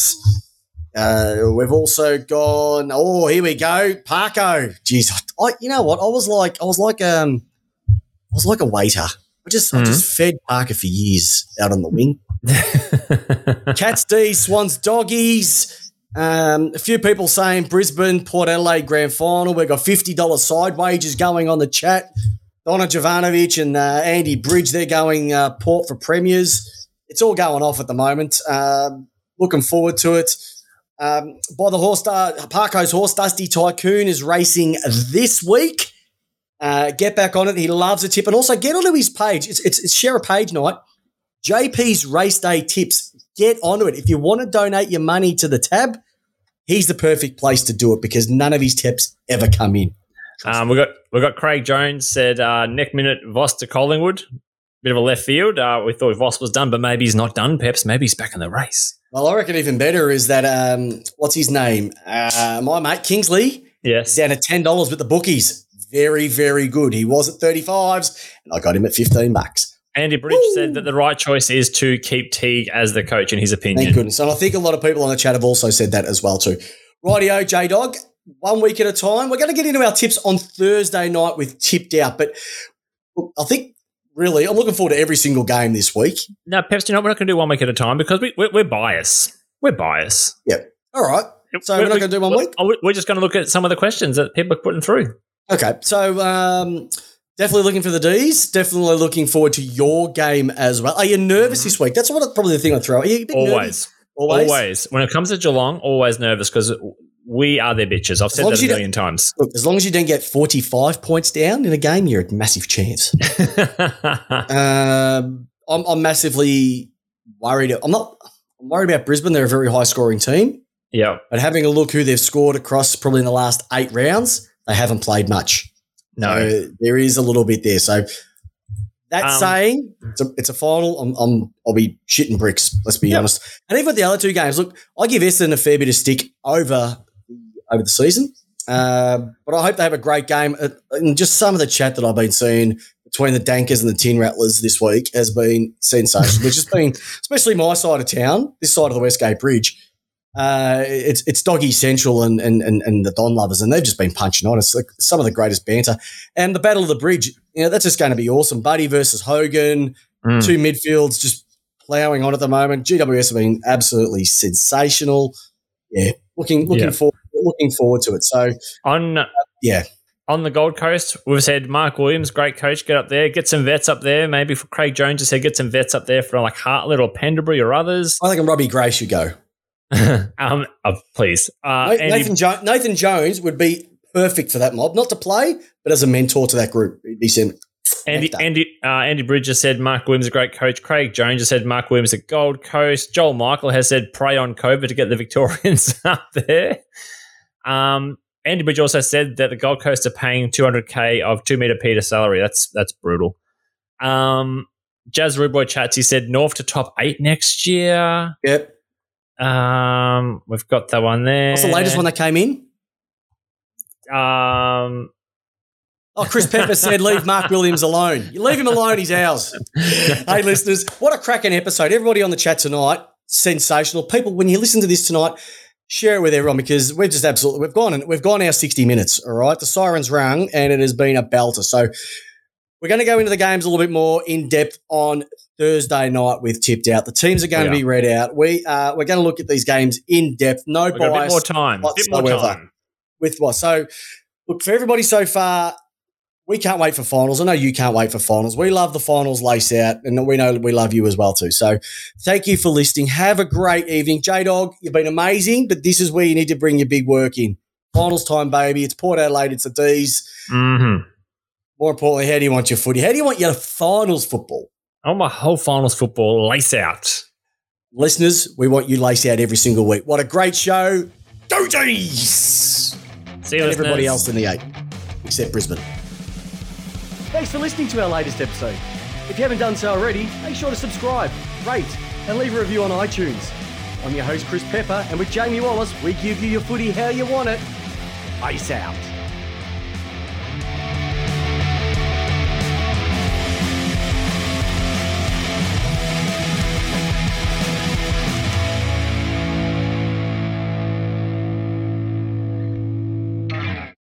Speaker 1: Uh, we've also gone. Oh, here we go, Parko. Jeez, I, you know what? I was like, I was like, um, I was like a waiter. I just, I just fed Parker for years out on the wing. Cats D, Swans Doggies. Um, a few people saying Brisbane, Port Adelaide grand final. We've got $50 side wages going on the chat. Donna Jovanovic and uh, Andy Bridge, they're going uh, Port for premiers. It's all going off at the moment. Um, looking forward to it. Um, by the horse, uh, Parko's horse, Dusty Tycoon, is racing this week. Uh, get back on it. He loves a tip. And also get onto his page. It's, it's, it's share a page night. JP's race day tips. Get onto it. If you want to donate your money to the tab, he's the perfect place to do it because none of his tips ever come in.
Speaker 2: Um, we got we got Craig Jones said uh, next minute Voss to Collingwood. Bit of a left field. Uh, we thought Voss was done, but maybe he's not done. Peps, maybe he's back in the race.
Speaker 1: Well, I reckon even better is that um, what's his name? Uh, my mate Kingsley
Speaker 2: Yes.
Speaker 1: down at ten dollars with the bookies. Very, very good. He was at thirty fives, and I got him at fifteen bucks.
Speaker 2: Andy Bridge said that the right choice is to keep Teague as the coach, in his opinion.
Speaker 1: Thank goodness. And I think a lot of people on the chat have also said that as well too. Rightio, J Dog. One week at a time. We're going to get into our tips on Thursday night with tipped out, but I think really I'm looking forward to every single game this week.
Speaker 2: No, Peps, you know, we're not going to do one week at a time because we, we're, we're biased. We're biased. Yeah.
Speaker 1: All right. So we're not going to do one week.
Speaker 2: Oh, week? We're just going to look at some of the questions that people are putting through.
Speaker 1: Okay, so um, definitely looking for the D's. Definitely looking forward to your game as well. Are you nervous this week? That's what probably the thing I throw. Are you a bit nervous?
Speaker 2: Always.
Speaker 1: always,
Speaker 2: Always. When it comes to Geelong, always nervous because we are their bitches. I've said
Speaker 1: long
Speaker 2: that a million times.
Speaker 1: Look, as long as you don't get forty-five points down in a game, you're a massive chance. um, I'm, I'm massively worried. I'm not. I'm worried about Brisbane. They're a very high-scoring team,
Speaker 2: yeah.
Speaker 1: but having a look who they've scored across probably in the last eight rounds, they haven't played much.
Speaker 2: No.
Speaker 1: So there is a little bit there. So that
Speaker 2: Um,
Speaker 1: saying, it's a, it's a final. I'm, I'm I'll be shitting bricks. Let's be
Speaker 2: Yep.
Speaker 1: honest. And even with the other two games, look, I give Essendon a fair bit of stick over over the season. Uh, but I hope they have a great game. Uh, And just some of the chat that I've been seeing between the Dankers and the Tin Rattlers this week has been sensational. which has been, especially my side of town, this side of the Westgate Bridge. Uh, it's it's Doggy Central and, and and and the Don Lovers, and they've just been punching on. It's like some of the greatest banter, and the Battle of the Bridge. You know, that's just going to be awesome. Buddy versus Hogan,
Speaker 2: Mm.
Speaker 1: two midfields just ploughing on at the moment. GWS have been absolutely sensational. Yeah, looking looking
Speaker 2: Yeah.
Speaker 1: forward looking forward to it. So
Speaker 2: On
Speaker 1: yeah,
Speaker 2: on the Gold Coast, we've said Mark Williams, great coach, get up there, get some vets up there. Maybe for Craig Jones has said get some vets up there for like Hartlett or Pendlebury or others.
Speaker 1: I think Robbie Gray should go.
Speaker 2: um, oh, please, uh,
Speaker 1: Nathan, jo- Nathan Jones would be perfect for that mob, not to play, but as a mentor to that group. He'd be sent.
Speaker 2: Andy. Andy, uh, Andy Bridges said Mark Williams is a great coach. Craig Jones has said Mark Williams at Gold Coast. Joel Michael has said pray on COVID to get the Victorians up there. Um, Andy Bridge also said that the Gold Coast are paying 200k of two meter Peter salary. That's that's brutal. Um, Jazz Ruboy chats. He said North to top eight next year.
Speaker 1: Yep.
Speaker 2: Um, we've got that one there.
Speaker 1: What's the latest one that came in?
Speaker 2: Um,
Speaker 1: Oh, Chris Pepper said, leave Mark Williams alone. You leave him alone, he's ours. hey, listeners, what a cracking episode. Everybody on the chat tonight, sensational. People, when you listen to this tonight, share it with everyone because we've just absolutely, we've gone and we've gone our 60 minutes, all right? The siren's rung and it has been a belter. So we're going to go into the games a little bit more in depth on Thursday night with Tipped Out. The teams are going
Speaker 2: We
Speaker 1: to be read out. We, uh, we're going to look at these games in depth, no
Speaker 2: we've got a bit more time. Bit more time.
Speaker 1: with what? So, look, for everybody so far, we can't wait for finals. I know you can't wait for finals. We love the finals lace out, and we know we love you as well too. So, thank you for listening. Have a great evening, J Dog. You've been amazing, but this is where you need to bring your big work in. Finals time, baby. It's Port Adelaide. It's the D's.
Speaker 2: Mm-hmm.
Speaker 1: More importantly, how do you want your footy? How do you want your finals football?
Speaker 2: I want my whole finals football lace out.
Speaker 1: Listeners, we want you lace out every single week. What a great show. Go D's!
Speaker 2: See you,
Speaker 1: and everybody else in the eight, except Brisbane.
Speaker 4: Thanks for listening to our latest episode. If you haven't done so already, make sure to subscribe, rate, and leave a review on iTunes. I'm your host, Chris Pepper, and with Jamie Wallace, we give you your footy how you want it. Ice out.